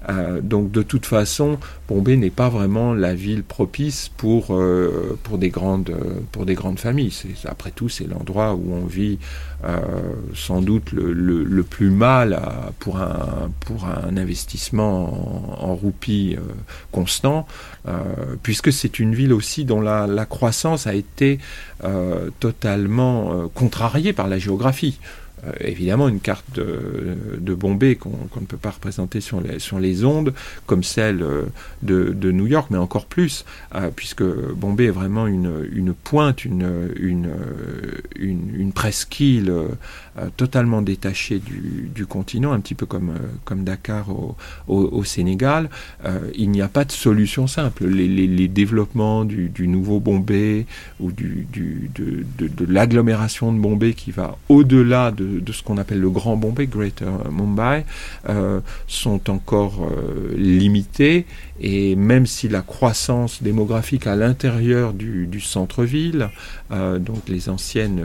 Euh, donc de toute façon, Bombay n'est pas vraiment la ville propice pour, euh, pour, des, grandes, pour des grandes familles. Après tout, c'est l'endroit où on vit euh, sans doute le, le, plus mal pour, un, pour un investissement en, en roupie euh, constant, euh, puisque c'est une ville aussi dont la, la croissance a été totalement contrariée par la géographie. Euh, évidemment une carte de, de Bombay qu'on ne peut pas représenter sur les, sur les ondes comme celle euh, de, de New York, mais encore plus, euh, puisque Bombay est vraiment une, une pointe, une, une, une, une presqu'île totalement détachée du, du, continent, un petit peu comme, comme Dakar au, au, Sénégal. il n'y a pas de solution simple. Les, les, les développements du, du, nouveau Bombay ou du, du de, de, de l'agglomération de Bombay qui va au-delà de de, ce qu'on appelle le Grand Bombay, Greater Mumbai, euh, sont encore euh, limités. Et même si la croissance démographique à l'intérieur du, centre-ville, euh, donc les anciennes,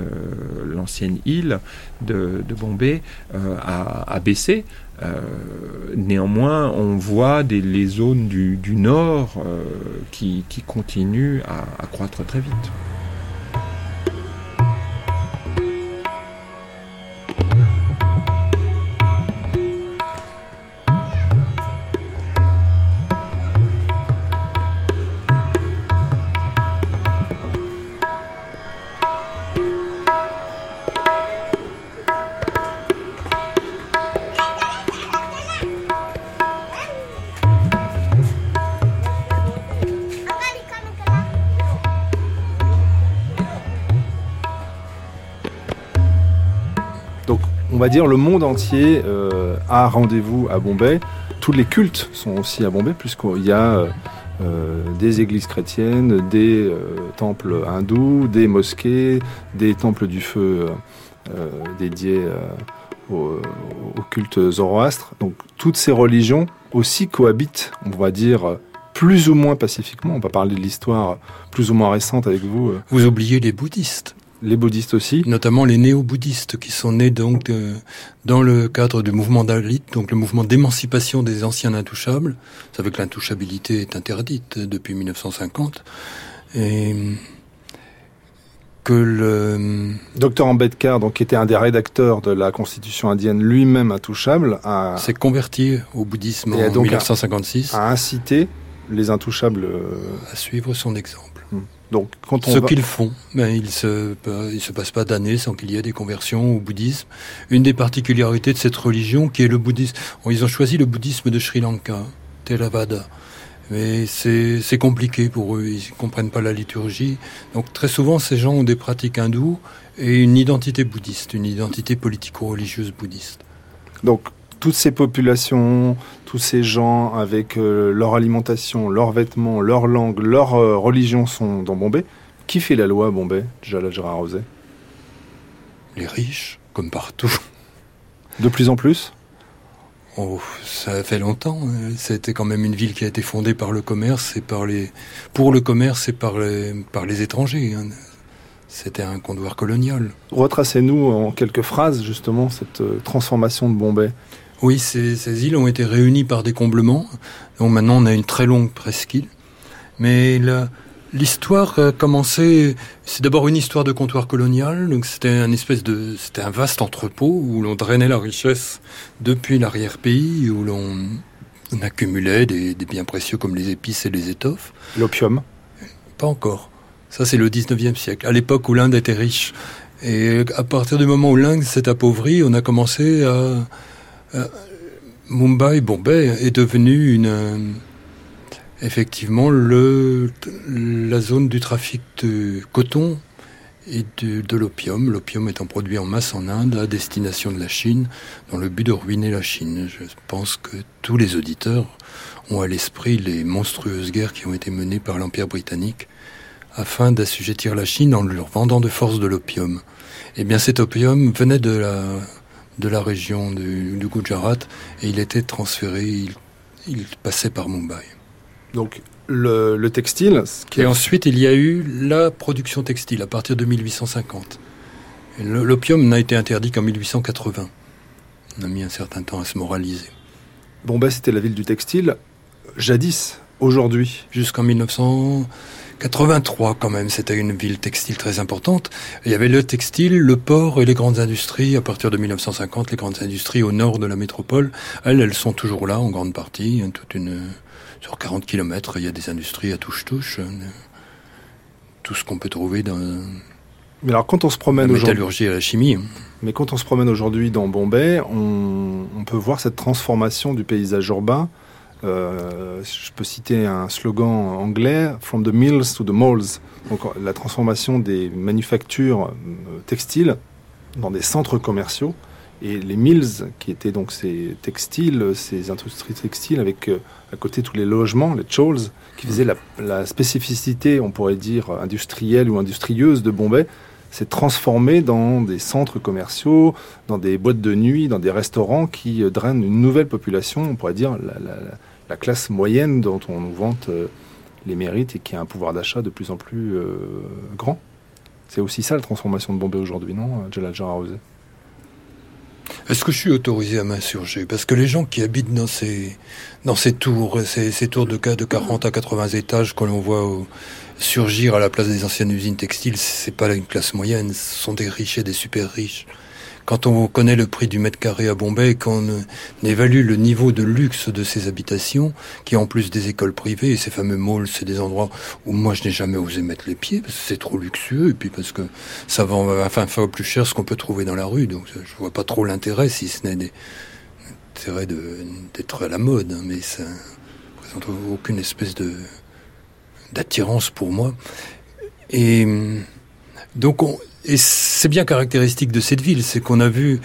l'ancienne île de, Bombay, a, baissé, néanmoins, on voit des, les zones du, nord qui, continuent à croître très vite. Le monde entier euh, a rendez-vous à Bombay. Tous les cultes sont aussi à Bombay, puisqu'il y a euh, euh, des églises chrétiennes, des temples hindous, des mosquées, des temples du feu dédiés au, au, culte zoroastre. Donc toutes ces religions aussi cohabitent, on va dire, plus ou moins pacifiquement. On va parler de l'histoire plus ou moins récente avec vous. Vous oubliez les bouddhistes les bouddhistes aussi Notamment les néo-bouddhistes qui sont nés donc dans le cadre du mouvement Dalit, donc le mouvement d'émancipation des anciens intouchables. Vous savez que l'intouchabilité est interdite depuis 1950. Et que le... Docteur Ambedkar, donc, qui était un des rédacteurs de la constitution indienne, lui-même intouchable, a... s'est converti au bouddhisme en 1956. A, a incité les intouchables euh, à suivre son exemple. Donc, quand on Ce qu'ils font, ben, il se, il se passe pas d'années sans qu'il y ait des conversions au bouddhisme. Une des particularités de cette religion, qui est le bouddhisme, ils ont choisi le bouddhisme de Sri Lanka, Theravada. Mais c'est compliqué pour eux, ils comprennent pas la liturgie. Donc très souvent, ces gens ont des pratiques hindoues et une identité bouddhiste, une identité politico-religieuse bouddhiste. Donc toutes ces populations, tous ces gens avec euh, leur alimentation, leurs vêtements, leur langue, leur euh, religion sont dans Bombay. Qui fait la loi à Bombay, Jalajra Rosé? Les riches, comme partout. De plus en plus? Oh, ça fait longtemps. Hein. C'était quand même une ville qui a été fondée par le commerce et par les, pour le commerce et par les, par les étrangers. Hein. C'était un comptoir colonial. Retracez-nous en quelques phrases justement cette euh, transformation de Bombay. Oui, ces, îles ont été réunies par des comblements. Donc maintenant, on a une très longue presqu'île. Mais l'histoire a commencé. C'est d'abord une histoire de comptoir colonial. Donc c'était un espèce de, c'était un vaste entrepôt où l'on drainait la richesse depuis l'arrière-pays, où l'on accumulait des, des, biens précieux comme les épices et les étoffes. L'opium? Pas encore. Ça, c'est le 19e siècle, à l'époque où l'Inde était riche. Et à partir du moment où l'Inde s'est appauvrie, on a commencé à, euh, Mumbai, Bombay est devenu une, effectivement le, la zone du trafic de coton et de, de l'opium. L'opium étant produit en masse en Inde à destination de la Chine dans le but de ruiner la Chine. Je pense que tous les auditeurs ont à l'esprit les monstrueuses guerres qui ont été menées par l'Empire britannique afin d'assujettir la Chine en leur vendant de force de l'opium. Eh bien cet opium venait de la, de la région du, du Gujarat et il était transféré, il, il passait par Mumbai. Donc le, le textile. Qui et ensuite, il y a eu la production textile à partir de 1850. L'opium n'a été interdit qu'en 1880. On a mis un certain temps à se moraliser. Bombay, c'était la ville du textile, jadis, aujourd'hui. Jusqu'en 1983, quand même, c'était une ville textile très importante. Il y avait le textile, le port et les grandes industries. À partir de 1950, les grandes industries au nord de la métropole, elles, elles sont toujours là en grande partie. Toute une, sur 40 km, il y a des industries à touche-touche. Euh, tout ce qu'on peut trouver dans. Mais alors, quand on se promène aujourd'hui. La métallurgie et la chimie. Mais quand on se promène aujourd'hui dans Bombay, on, on, peut voir cette transformation du paysage urbain. Euh, je peux citer un slogan anglais From the mills to the malls. Donc, la transformation des manufactures euh, textiles dans des centres commerciaux. Et les mills, qui étaient donc ces textiles, ces industries textiles, avec euh, à côté tous les logements, les chawls, qui faisaient la, spécificité, on pourrait dire, industrielle ou industrieuse de Bombay, s'est transformé dans des centres commerciaux, dans des boîtes de nuit, dans des restaurants qui drainent une nouvelle population, on pourrait dire la, la classe moyenne dont on nous vante euh, les mérites et qui a un pouvoir d'achat de plus en plus euh, grand. C'est aussi ça la transformation de Bombay aujourd'hui, non, Jalal Jarraouzé est-ce que je suis autorisé à m'insurger? Parce que les gens qui habitent dans ces, tours, ces, tours de, de 40 à 80 étages que l'on voit surgir à la place des anciennes usines textiles, c'est pas une classe moyenne, ce sont des riches et des super riches. Quand on connaît le prix du mètre carré à Bombay, qu'on évalue le niveau de luxe de ces habitations, qui en plus des écoles privées, et ces fameux malls, c'est des endroits où moi je n'ai jamais osé mettre les pieds, parce que c'est trop luxueux, et puis parce que ça va enfin, faire plus cher ce qu'on peut trouver dans la rue, donc je vois pas trop l'intérêt, si ce n'est l'intérêt d'être à la mode, hein, mais ça présente aucune espèce de d'attirance pour moi. Et donc on, et c'est bien caractéristique de cette ville, c'est qu'on a vu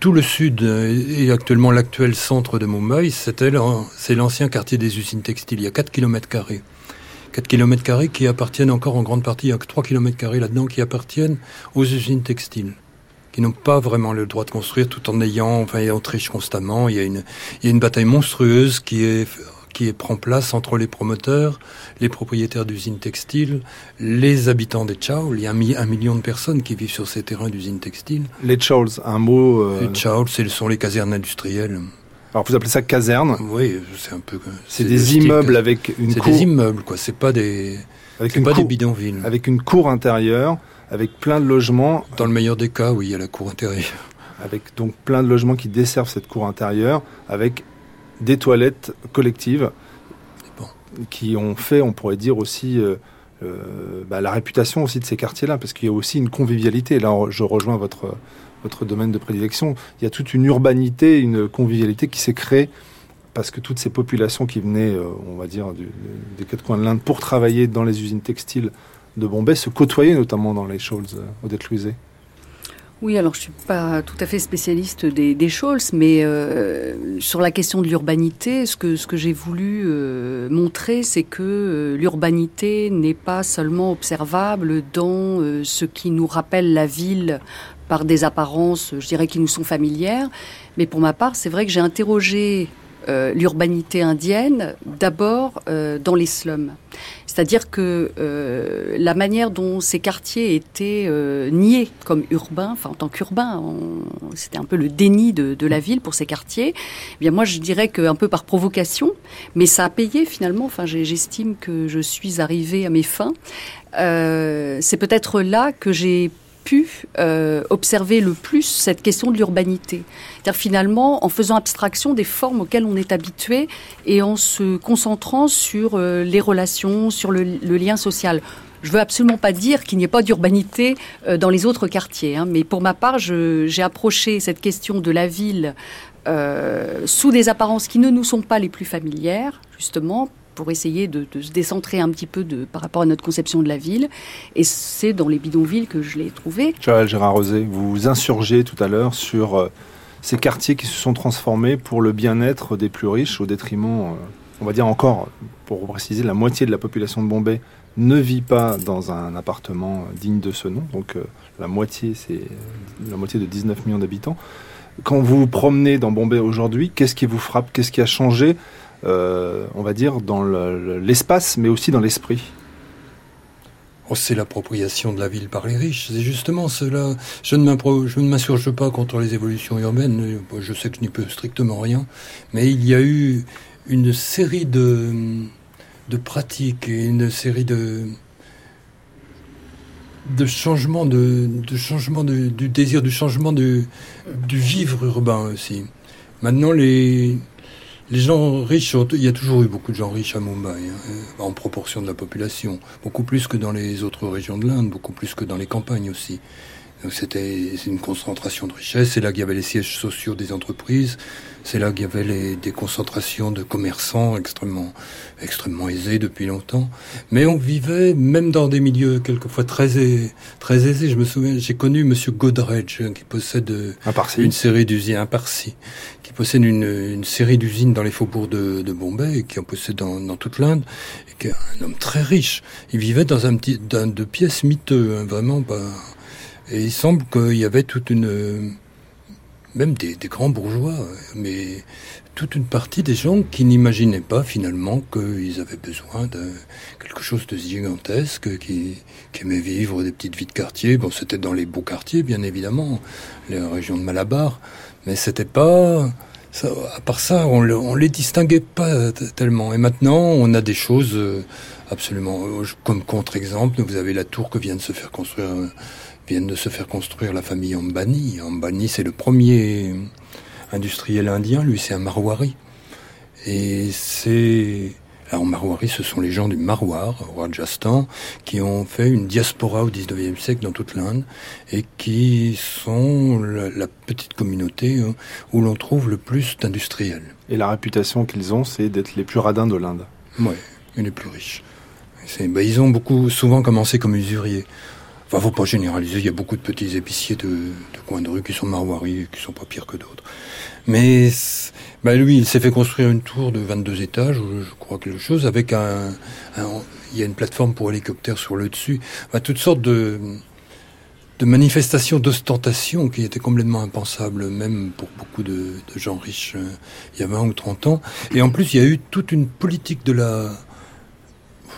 tout le sud et actuellement l'actuel centre de Mumbai, c'est l'ancien quartier des usines textiles. Il y a 4 km carrés. 4 km qui appartiennent encore en grande partie, il y a que 3 km là-dedans qui appartiennent aux usines textiles qui n'ont pas vraiment le droit de construire tout en ayant, enfin, en triche constamment. Il y a une, il y a une bataille monstrueuse qui est qui prend place entre les promoteurs, les propriétaires d'usines textiles, les habitants des Chauls. Il y a un, million de personnes qui vivent sur ces terrains d'usines textiles. Les Chauls, un mot... Euh... Les Chauls, ce sont les casernes industrielles. Alors vous appelez ça caserne? Oui, c'est un peu... C'est des immeubles avec une cour... C'est des immeubles, quoi. C'est pas des... Avec une pas des bidonvilles. Avec une cour intérieure, avec plein de logements. Dans le meilleur des cas, oui, il y a la cour intérieure. Avec donc plein de logements qui desservent cette cour intérieure, avec des toilettes collectives qui ont fait, on pourrait dire aussi, euh, euh, bah, la réputation aussi de ces quartiers-là, parce qu'il y a aussi une convivialité. Là, je rejoins votre, votre domaine de prédilection. Il y a toute une urbanité, une convivialité qui s'est créée parce que toutes ces populations qui venaient, euh, on va dire, des quatre coins de l'Inde pour travailler dans les usines textiles de Bombay se côtoyaient notamment dans les Shoals, Odette Louiset. Oui, alors je suis pas tout à fait spécialiste des, des Scholz, mais euh, sur la question de l'urbanité, ce que, ce que j'ai voulu euh, montrer, c'est que euh, l'urbanité n'est pas seulement observable dans euh, ce qui nous rappelle la ville par des apparences, je dirais, qui nous sont familières, mais pour ma part, c'est vrai que j'ai interrogé euh, l'urbanité indienne d'abord euh, dans les slums. C'est-à-dire que euh, la manière dont ces quartiers étaient niés comme urbains, enfin en tant qu'urbains, c'était un peu le déni de, de, la ville pour ces quartiers. Eh bien moi je dirais qu'un peu par provocation, mais ça a payé finalement. Enfin j'estime que je suis arrivée à mes fins. C'est peut-être là que j'ai pu euh, observer le plus cette question de l'urbanité. C'est-à-dire finalement en faisant abstraction des formes auxquelles on est habitué et en se concentrant sur euh, les relations, sur le, lien social. Je veux absolument pas dire qu'il n'y ait pas d'urbanité euh, dans les autres quartiers, hein, mais pour ma part, j'ai approché cette question de la ville sous des apparences qui ne nous sont pas les plus familières, justement, pour essayer de, se décentrer un petit peu par rapport à notre conception de la ville. Et c'est dans les bidonvilles que je l'ai trouvé. Gérard Rosé, vous vous insurgez tout à l'heure sur euh, ces quartiers qui se sont transformés pour le bien-être des plus riches au détriment, euh, on va dire encore, pour préciser, la moitié de la population de Bombay ne vit pas dans un appartement digne de ce nom. Donc euh, la moitié, c'est la moitié de 19 millions d'habitants. Quand vous vous promenez dans Bombay aujourd'hui, qu'est-ce qui vous frappe? Qu'est-ce qui a changé, euh, on va dire, dans l'espace, mais aussi dans l'esprit oh, c'est l'appropriation de la ville par les riches. C'est justement cela. Je ne m'insurge pas contre les évolutions urbaines. Je sais que je n'y peux strictement rien. Mais il y a eu une série de, pratiques et une série de, de changement de, de du désir du changement du vivre urbain aussi. Maintenant, les, les gens riches, il y a toujours eu beaucoup de gens riches à Mumbai, hein, en proportion de la population, beaucoup plus que dans les autres régions de l'Inde, beaucoup plus que dans les campagnes aussi. Donc c'était une concentration de richesses. C'est là qu'il y avait les sièges sociaux des entreprises. C'est là qu'il y avait les, des concentrations de commerçants extrêmement, extrêmement aisés depuis longtemps. Mais on vivait même dans des milieux quelquefois très, très aisés. Je me souviens, j'ai connu Monsieur Godrej hein, qui possède une série d'usines, un Parsi, qui possède une, série d'usines dans les faubourgs de, Bombay et qui en possède dans, toute l'Inde. Et qui est un homme très riche. Il vivait dans un petit, dans de pièces miteux, hein, vraiment. Et il semble qu'il y avait toute une, même des, grands bourgeois, mais toute une partie des gens qui n'imaginaient pas finalement qu'ils avaient besoin de quelque chose de gigantesque, qui, aimaient vivre des petites vies de quartier. Bon, c'était dans les beaux quartiers, bien évidemment, les régions de Malabar, mais c'était pas, à part ça, on, on les distinguait pas tellement. Et maintenant, on a des choses absolument, comme contre-exemple, vous avez la tour que vient de se faire construire viennent de se faire construire la famille Ambani. Ambani, c'est le premier industriel indien, lui c'est un Marwari. Et c'est... Alors Marwari, ce sont les gens du Marwar, au Rajasthan, qui ont fait une diaspora au 19e siècle dans toute l'Inde et qui sont la, petite communauté hein, où l'on trouve le plus d'industriels. Et la réputation qu'ils ont, c'est d'être les plus radins de l'Inde. Oui, et les plus riches. Bah, ils ont beaucoup, souvent commencé comme usuriers. Enfin, faut pas généraliser, il y a beaucoup de petits épiciers de, de coins de rue qui sont marwaris, qui sont pas pires que d'autres. Mais bah lui, il s'est fait construire une tour de 22 étages, je crois quelque chose, avec un, il y a une plateforme pour hélicoptère sur le dessus, enfin, toutes sortes de, de manifestations d'ostentation qui étaient complètement impensables, même pour beaucoup de, de gens riches euh, il y a 20 ou 30 ans. Et en plus, il y a eu toute une politique de la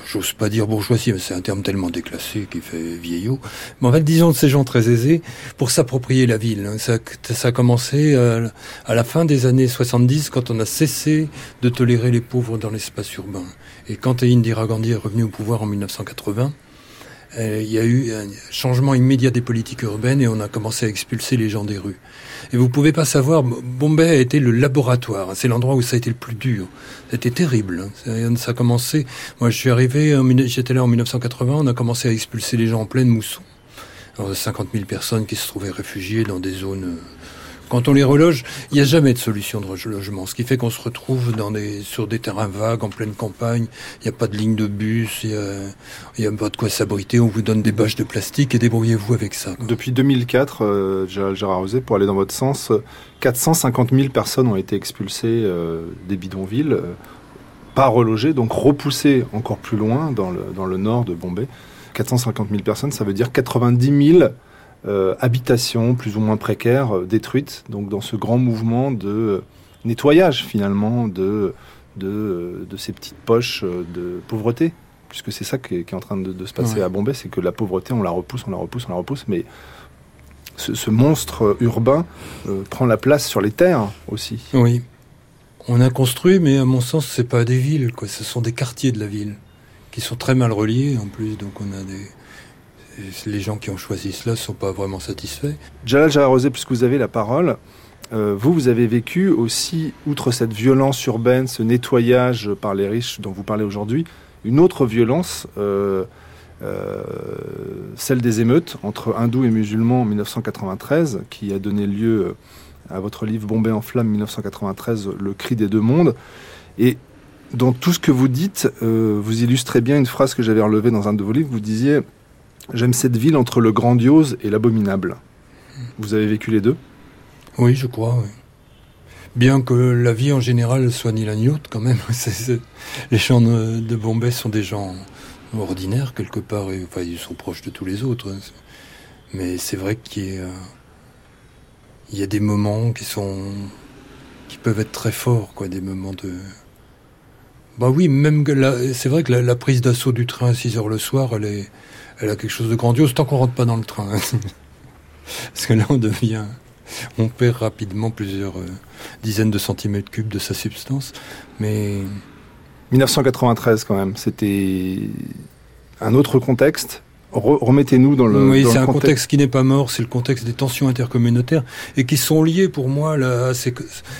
j'ose pas dire bourgeoisie, mais c'est un terme tellement déclassé qui fait vieillot. Mais en fait, disons de ces gens très aisés pour s'approprier la ville. Hein. Ça, ça a commencé euh, à la fin des années 70 quand on a cessé de tolérer les pauvres dans l'espace urbain. Et quand Indira Gandhi est revenu au pouvoir en 1980, euh, il y a eu un changement immédiat des politiques urbaines et on a commencé à expulser les gens des rues. Et vous pouvez pas savoir, Bombay a été le laboratoire. C'est l'endroit où ça a été le plus dur. C'était terrible. Hein. Ça a commencé. Moi, je suis arrivé, j'étais là en 1980. On a commencé à expulser les gens en pleine mousson. Alors, 50 000 personnes qui se trouvaient réfugiées dans des zones euh, quand on les reloge, il n'y a jamais de solution de relogement. Ce qui fait qu'on se retrouve sur des terrains vagues, en pleine campagne. Il n'y a pas de ligne de bus, il n'y a, pas de quoi s'abriter. On vous donne des bâches de plastique et débrouillez-vous avec ça. Depuis 2004, euh, Gérard Rosé, pour aller dans votre sens, 450 000 personnes ont été expulsées euh, des bidonvilles, euh, pas relogées, donc repoussées encore plus loin dans le, dans le nord de Bombay. 450 000 personnes, ça veut dire 90 000 euh, habitations plus ou moins précaires euh, détruites, donc dans ce grand mouvement de euh, nettoyage finalement de, de, de, ces petites poches de pauvreté, puisque c'est ça qui est, en train de, se passer à Bombay, c'est que la pauvreté, on la repousse, on la repousse, on la repousse, mais ce, monstre urbain prend la place sur les terres aussi. Oui. On a construit, mais à mon sens, c'est pas des villes, quoi. Ce sont des quartiers de la ville qui sont très mal reliés en plus. Donc on a des, les gens qui ont choisi cela ne sont pas vraiment satisfaits. Jalal Jaharosé, puisque vous avez la parole, euh, vous, vous avez vécu aussi, outre cette violence urbaine, ce nettoyage par les riches dont vous parlez aujourd'hui, une autre violence, euh, euh, celle des émeutes entre hindous et musulmans en 1993, qui a donné lieu à votre livre Bombay en flammes 1993, Le cri des deux mondes. Et dans tout ce que vous dites, vous illustrez bien une phrase que j'avais relevée dans un de vos livres. Vous disiez J'aime cette ville entre le grandiose et l'abominable. Vous avez vécu les deux? Oui, je crois. Bien que la vie en général soit ni la ni quand même. Les gens de Bombay sont des gens ordinaires quelque part. Et, enfin, ils sont proches de tous les autres. Hein. Mais c'est vrai qu'il y, il y a des moments qui sont qui peuvent être très forts, quoi, des moments de bah oui, même c'est vrai que la, prise d'assaut du train à 6 heures le soir, elle, est, elle a quelque chose de grandiose tant qu'on rentre pas dans le train. Parce que là, on devient, on perd rapidement plusieurs euh, dizaines de centimètres cubes de sa substance. Mais 1993 quand même, c'était un autre contexte remettez-nous dans le. Oui, c'est un contexte. qui n'est pas mort, c'est le contexte des tensions intercommunautaires et qui sont liées pour moi à ces,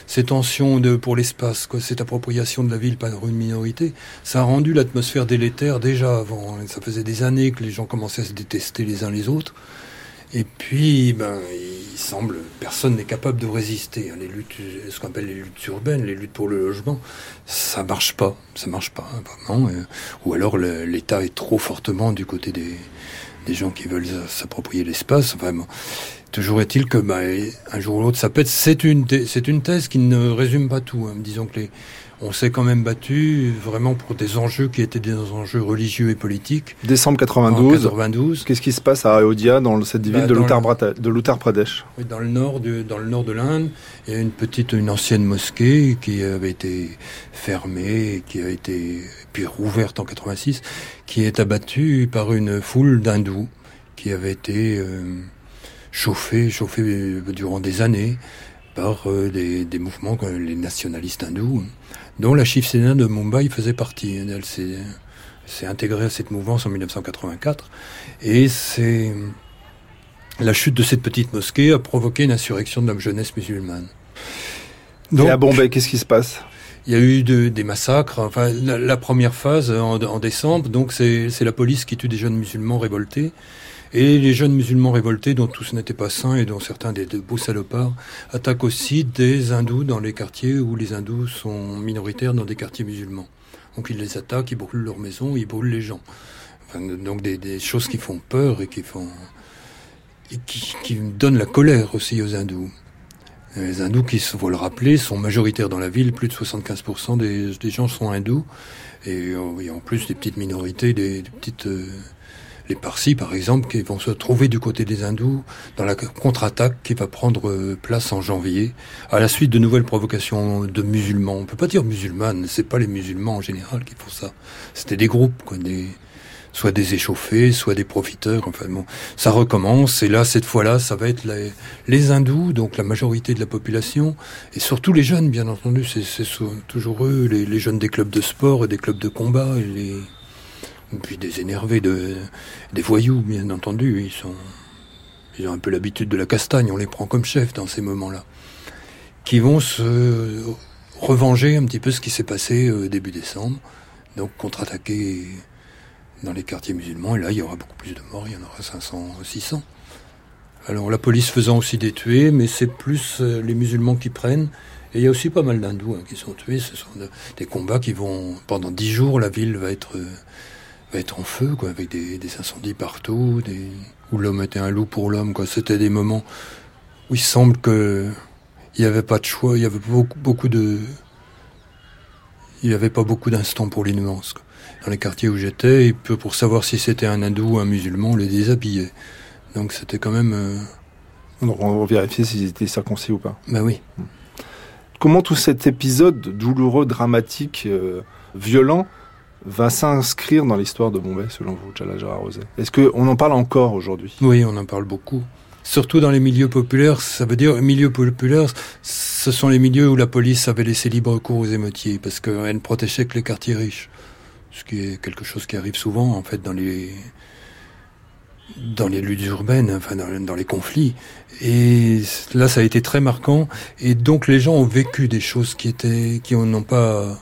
ces tensions de, pour l'espace, cette appropriation de la ville par une minorité. Ça a rendu l'atmosphère délétère déjà avant. Ça faisait des années que les gens commençaient à se détester les uns les autres. Et puis, ben, semble, personne n'est capable de résister. Les luttes, ce qu'on appelle les luttes urbaines, les luttes pour le logement, ça marche pas, ça marche pas, hein, vraiment. ou alors l'État est trop fortement du côté des, gens qui veulent s'approprier l'espace. Vraiment. Toujours est-il que, ben, un jour ou l'autre, ça pète. C'est une, c'est une thèse qui ne résume pas tout. Hein. Disons que les, on s'est quand même battu vraiment pour des enjeux qui étaient des enjeux religieux et politiques. Décembre 92. Qu'est-ce qui se passe à Ayodhya, dans cette ville bah, de l'Uttar Pradesh? Oui, Dans le nord de, dans le nord de l'Inde, il y a une petite, une ancienne mosquée qui avait été fermée, qui a été puis rouverte en 86, qui est abattue par une foule d'hindous qui avait été euh, chauffée, chauffée durant des années par euh, des, des mouvements, les nationalistes hindous dont la Shiv Sena de Mumbai faisait partie. Elle s'est intégrée à cette mouvance en 1984. Et c'est la chute de cette petite mosquée a provoqué une insurrection de la jeunesse musulmane. Donc, et à Bombay, qu'est-ce qui se passe? il y a eu des massacres. Enfin, la, première phase en, en décembre, donc c'est la police qui tue des jeunes musulmans révoltés. Et les jeunes musulmans révoltés, dont tous n'étaient pas saints et dont certains des, beaux salopards, attaquent aussi des hindous dans les quartiers où les hindous sont minoritaires dans des quartiers musulmans. Donc ils les attaquent, ils brûlent leurs maisons, ils brûlent les gens. donc des, choses qui font peur et qui font et qui, donnent la colère aussi aux hindous. Les hindous, qui, faut le rappeler, sont majoritaires dans la ville. Plus de 75% des, gens sont hindous. Et, euh, en plus des petites minorités, des, petites... Euh, les Parsis, par exemple, qui vont se trouver du côté des hindous dans la contre-attaque qui va prendre euh, place en janvier, à la suite de nouvelles provocations de musulmans. On peut pas dire musulmanes, c'est pas les musulmans en général qui font ça. C'était des groupes, quoi, soit des échauffés, soit des profiteurs. Enfin bon, ça recommence. Et là, cette fois-là, ça va être les, les, hindous, donc la majorité de la population, et surtout les jeunes, bien entendu. C'est toujours eux, les, les, jeunes des clubs de sport et des clubs de combat, et les, puis des énervés, de, des voyous, bien entendu. Ils, sont, ils ont un peu l'habitude de la castagne, on les prend comme chefs dans ces moments-là. Qui vont se revenger un petit peu ce qui s'est passé euh, début décembre. Donc contre-attaquer dans les quartiers musulmans. Et là, il y aura beaucoup plus de morts, il y en aura 500, 600. Alors la police faisant aussi des tués, mais c'est plus euh, les musulmans qui prennent. Et il y a aussi pas mal d'hindous hein, qui sont tués. Ce sont des combats qui vont pendant dix jours. La ville va être euh, être en feu, quoi, avec des, incendies partout, des... où l'homme était un loup pour l'homme, quoi. C'était des moments où il semble que il n'y avait pas de choix, il y avait beaucoup, beaucoup de, il n'y avait pas beaucoup d'instants pour les nuances. Dans les quartiers où j'étais, pour savoir si c'était un hindou ou un musulman, on les déshabillait. Donc c'était quand même. Euh... on va vérifier s'ils étaient circoncis ou pas. Ben oui. Comment tout cet épisode douloureux, dramatique, euh, violent, va s'inscrire dans l'histoire de Bombay, selon vous, Chala Rosé? Est-ce qu'on en parle encore aujourd'hui? Oui, on en parle beaucoup. Surtout dans les milieux populaires, ça veut dire milieux populaires, ce sont les milieux où la police avait laissé libre cours aux émeutiers, parce qu'elle ne protégeait que les quartiers riches. Ce qui est quelque chose qui arrive souvent, en fait, dans les, dans les luttes urbaines, enfin dans, dans, les conflits. Et là, ça a été très marquant. Et donc, les gens ont vécu des choses qui étaient, qui n'ont pas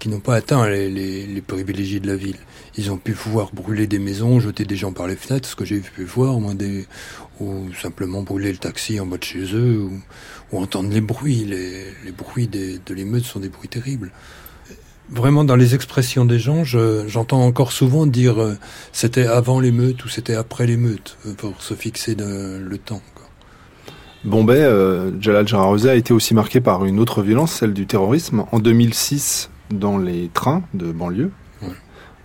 qui n'ont pas atteint les, privilégiés de la ville. Ils ont pu pouvoir brûler des maisons, jeter des gens par les fenêtres, ce que j'ai pu voir, ou simplement brûler le taxi en bas de chez eux, ou, entendre les bruits. Les, bruits de l'émeute sont des bruits terribles. vraiment dans les expressions des gens, j'entends encore souvent dire euh, c'était avant l'émeute ou c'était après l'émeute euh, pour se fixer le temps. Bombay, euh, Jalal Jararosé a été aussi marqué par une autre violence, celle du terrorisme. En 2006, dans les trains de banlieue.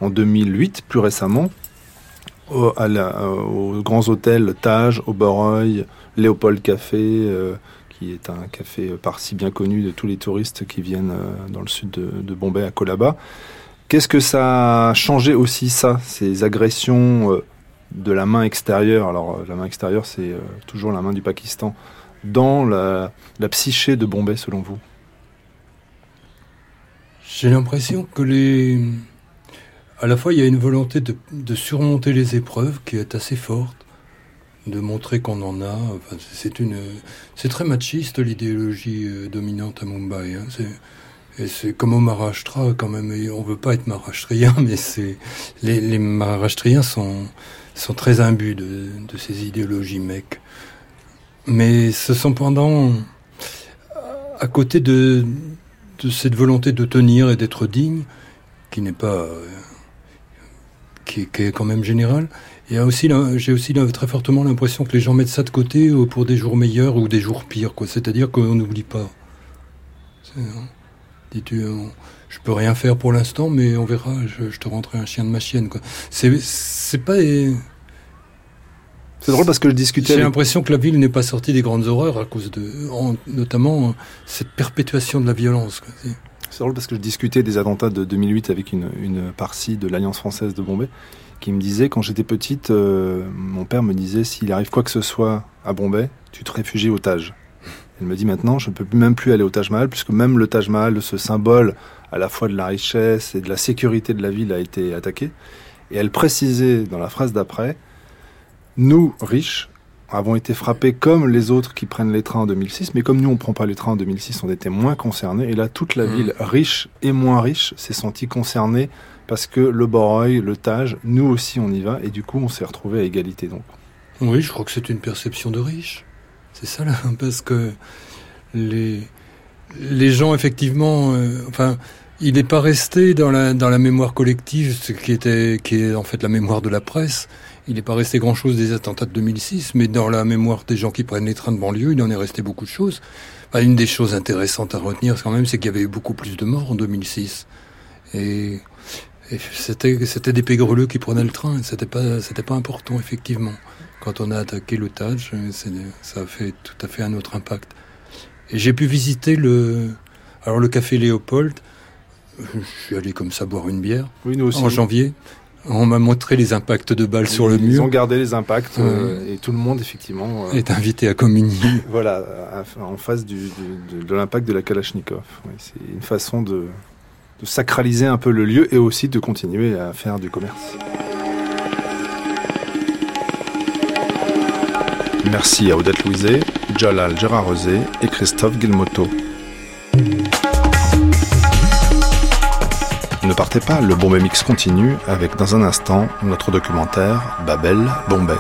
En 2008, plus récemment, au, aux grands hôtels Taj, Oberoi, Léopold Café, qui est un café par-ci bien connu de tous les touristes qui viennent euh, dans le sud de, Bombay, à Colaba. Qu'est-ce que ça a changé aussi, ça, ces agressions euh, de la main extérieure? Alors, euh, la main extérieure, c'est toujours la main du Pakistan, dans la, psyché de Bombay, selon vous? J'ai l'impression que les. À la fois, il y a une volonté de surmonter les épreuves qui est assez forte de montrer qu'on en a. c'est une, c'est très machiste l'idéologie euh, dominante à Mumbai. Hein. C'est, comme au Maharashtra quand même. on veut pas être Maharashtrien, mais c'est les, les Maharashtriens sont sont très imbus de, de ces idéologies mecs. Mais ce sont pendant à côté de cette volonté de tenir et d'être digne, qui n'est pas euh, qui, est quand même générale, et aussi, j'ai aussi très fortement l'impression que les gens mettent ça de côté euh, pour des jours meilleurs ou des jours pires, quoi. C'est-à-dire qu'on n'oublie pas. Hein. Dis-tu, euh, je peux rien faire pour l'instant, mais on verra. Je, te rentrerai un chien de ma chienne, quoi. C'est, c'est pas. C'est drôle parce que je discutais. J'ai l'impression que la ville n'est pas sortie des grandes horreurs à cause de, notamment, cette perpétuation de la violence. C'est drôle parce que je discutais des attentats de 2008 avec une, une partie de l'Alliance française de Bombay qui me disait quand j'étais petite, euh, mon père me disait s'il arrive quoi que ce soit à Bombay, tu te réfugies au Taj. Elle me dit maintenant, je ne peux même plus aller au Taj Mahal, puisque même le Taj Mahal, ce symbole à la fois de la richesse et de la sécurité de la ville, a été attaqué. Et elle précisait dans la phrase d'après, nous, riches, avons été frappés comme les autres qui prennent les trains en 2006, mais comme nous, on ne prend pas les trains en 2006, on était moins concernés. Et là, toute la mmh. ville, riche et moins riche, s'est sentie concernée parce que le Boroy, le Tage, nous aussi on y va, et du coup on s'est retrouvé à égalité donc. Oui, je crois que c'est une perception de riche. C'est ça là, parce que les, les gens effectivement, euh, enfin, il n'est pas resté dans la, dans la mémoire collective, ce qui était, qui est en fait la mémoire de la presse. Il n'est pas resté grand chose des attentats de 2006, mais dans la mémoire des gens qui prennent les trains de banlieue, il en est resté beaucoup de choses. une des choses intéressantes à retenir quand même, c'est qu'il y avait eu beaucoup plus de morts en 2006. Et c'était, c'était des pégreleux qui prenaient le train. C'était pas, c'était pas important, effectivement. Quand on a attaqué l'otage, ça a fait tout à fait un autre impact. Et j'ai pu visiter le, alors le café Léopold. Je suis allé comme ça boire une bière. Oui, nous aussi. En janvier. On m'a montré les impacts de balles sur le mur. Ils ont gardé les impacts euh, et tout le monde effectivement euh, est invité à communier. voilà, en face du, de, l'impact de la Kalachnikov. c'est une façon de, de sacraliser un peu le lieu et aussi de continuer à faire du commerce. Merci à Odette Louiset, Jalal Gérard-Rosé et Christophe Guilmoto. Ne partez pas, le Bombay Mix continue avec dans un instant notre documentaire Babel Bombay.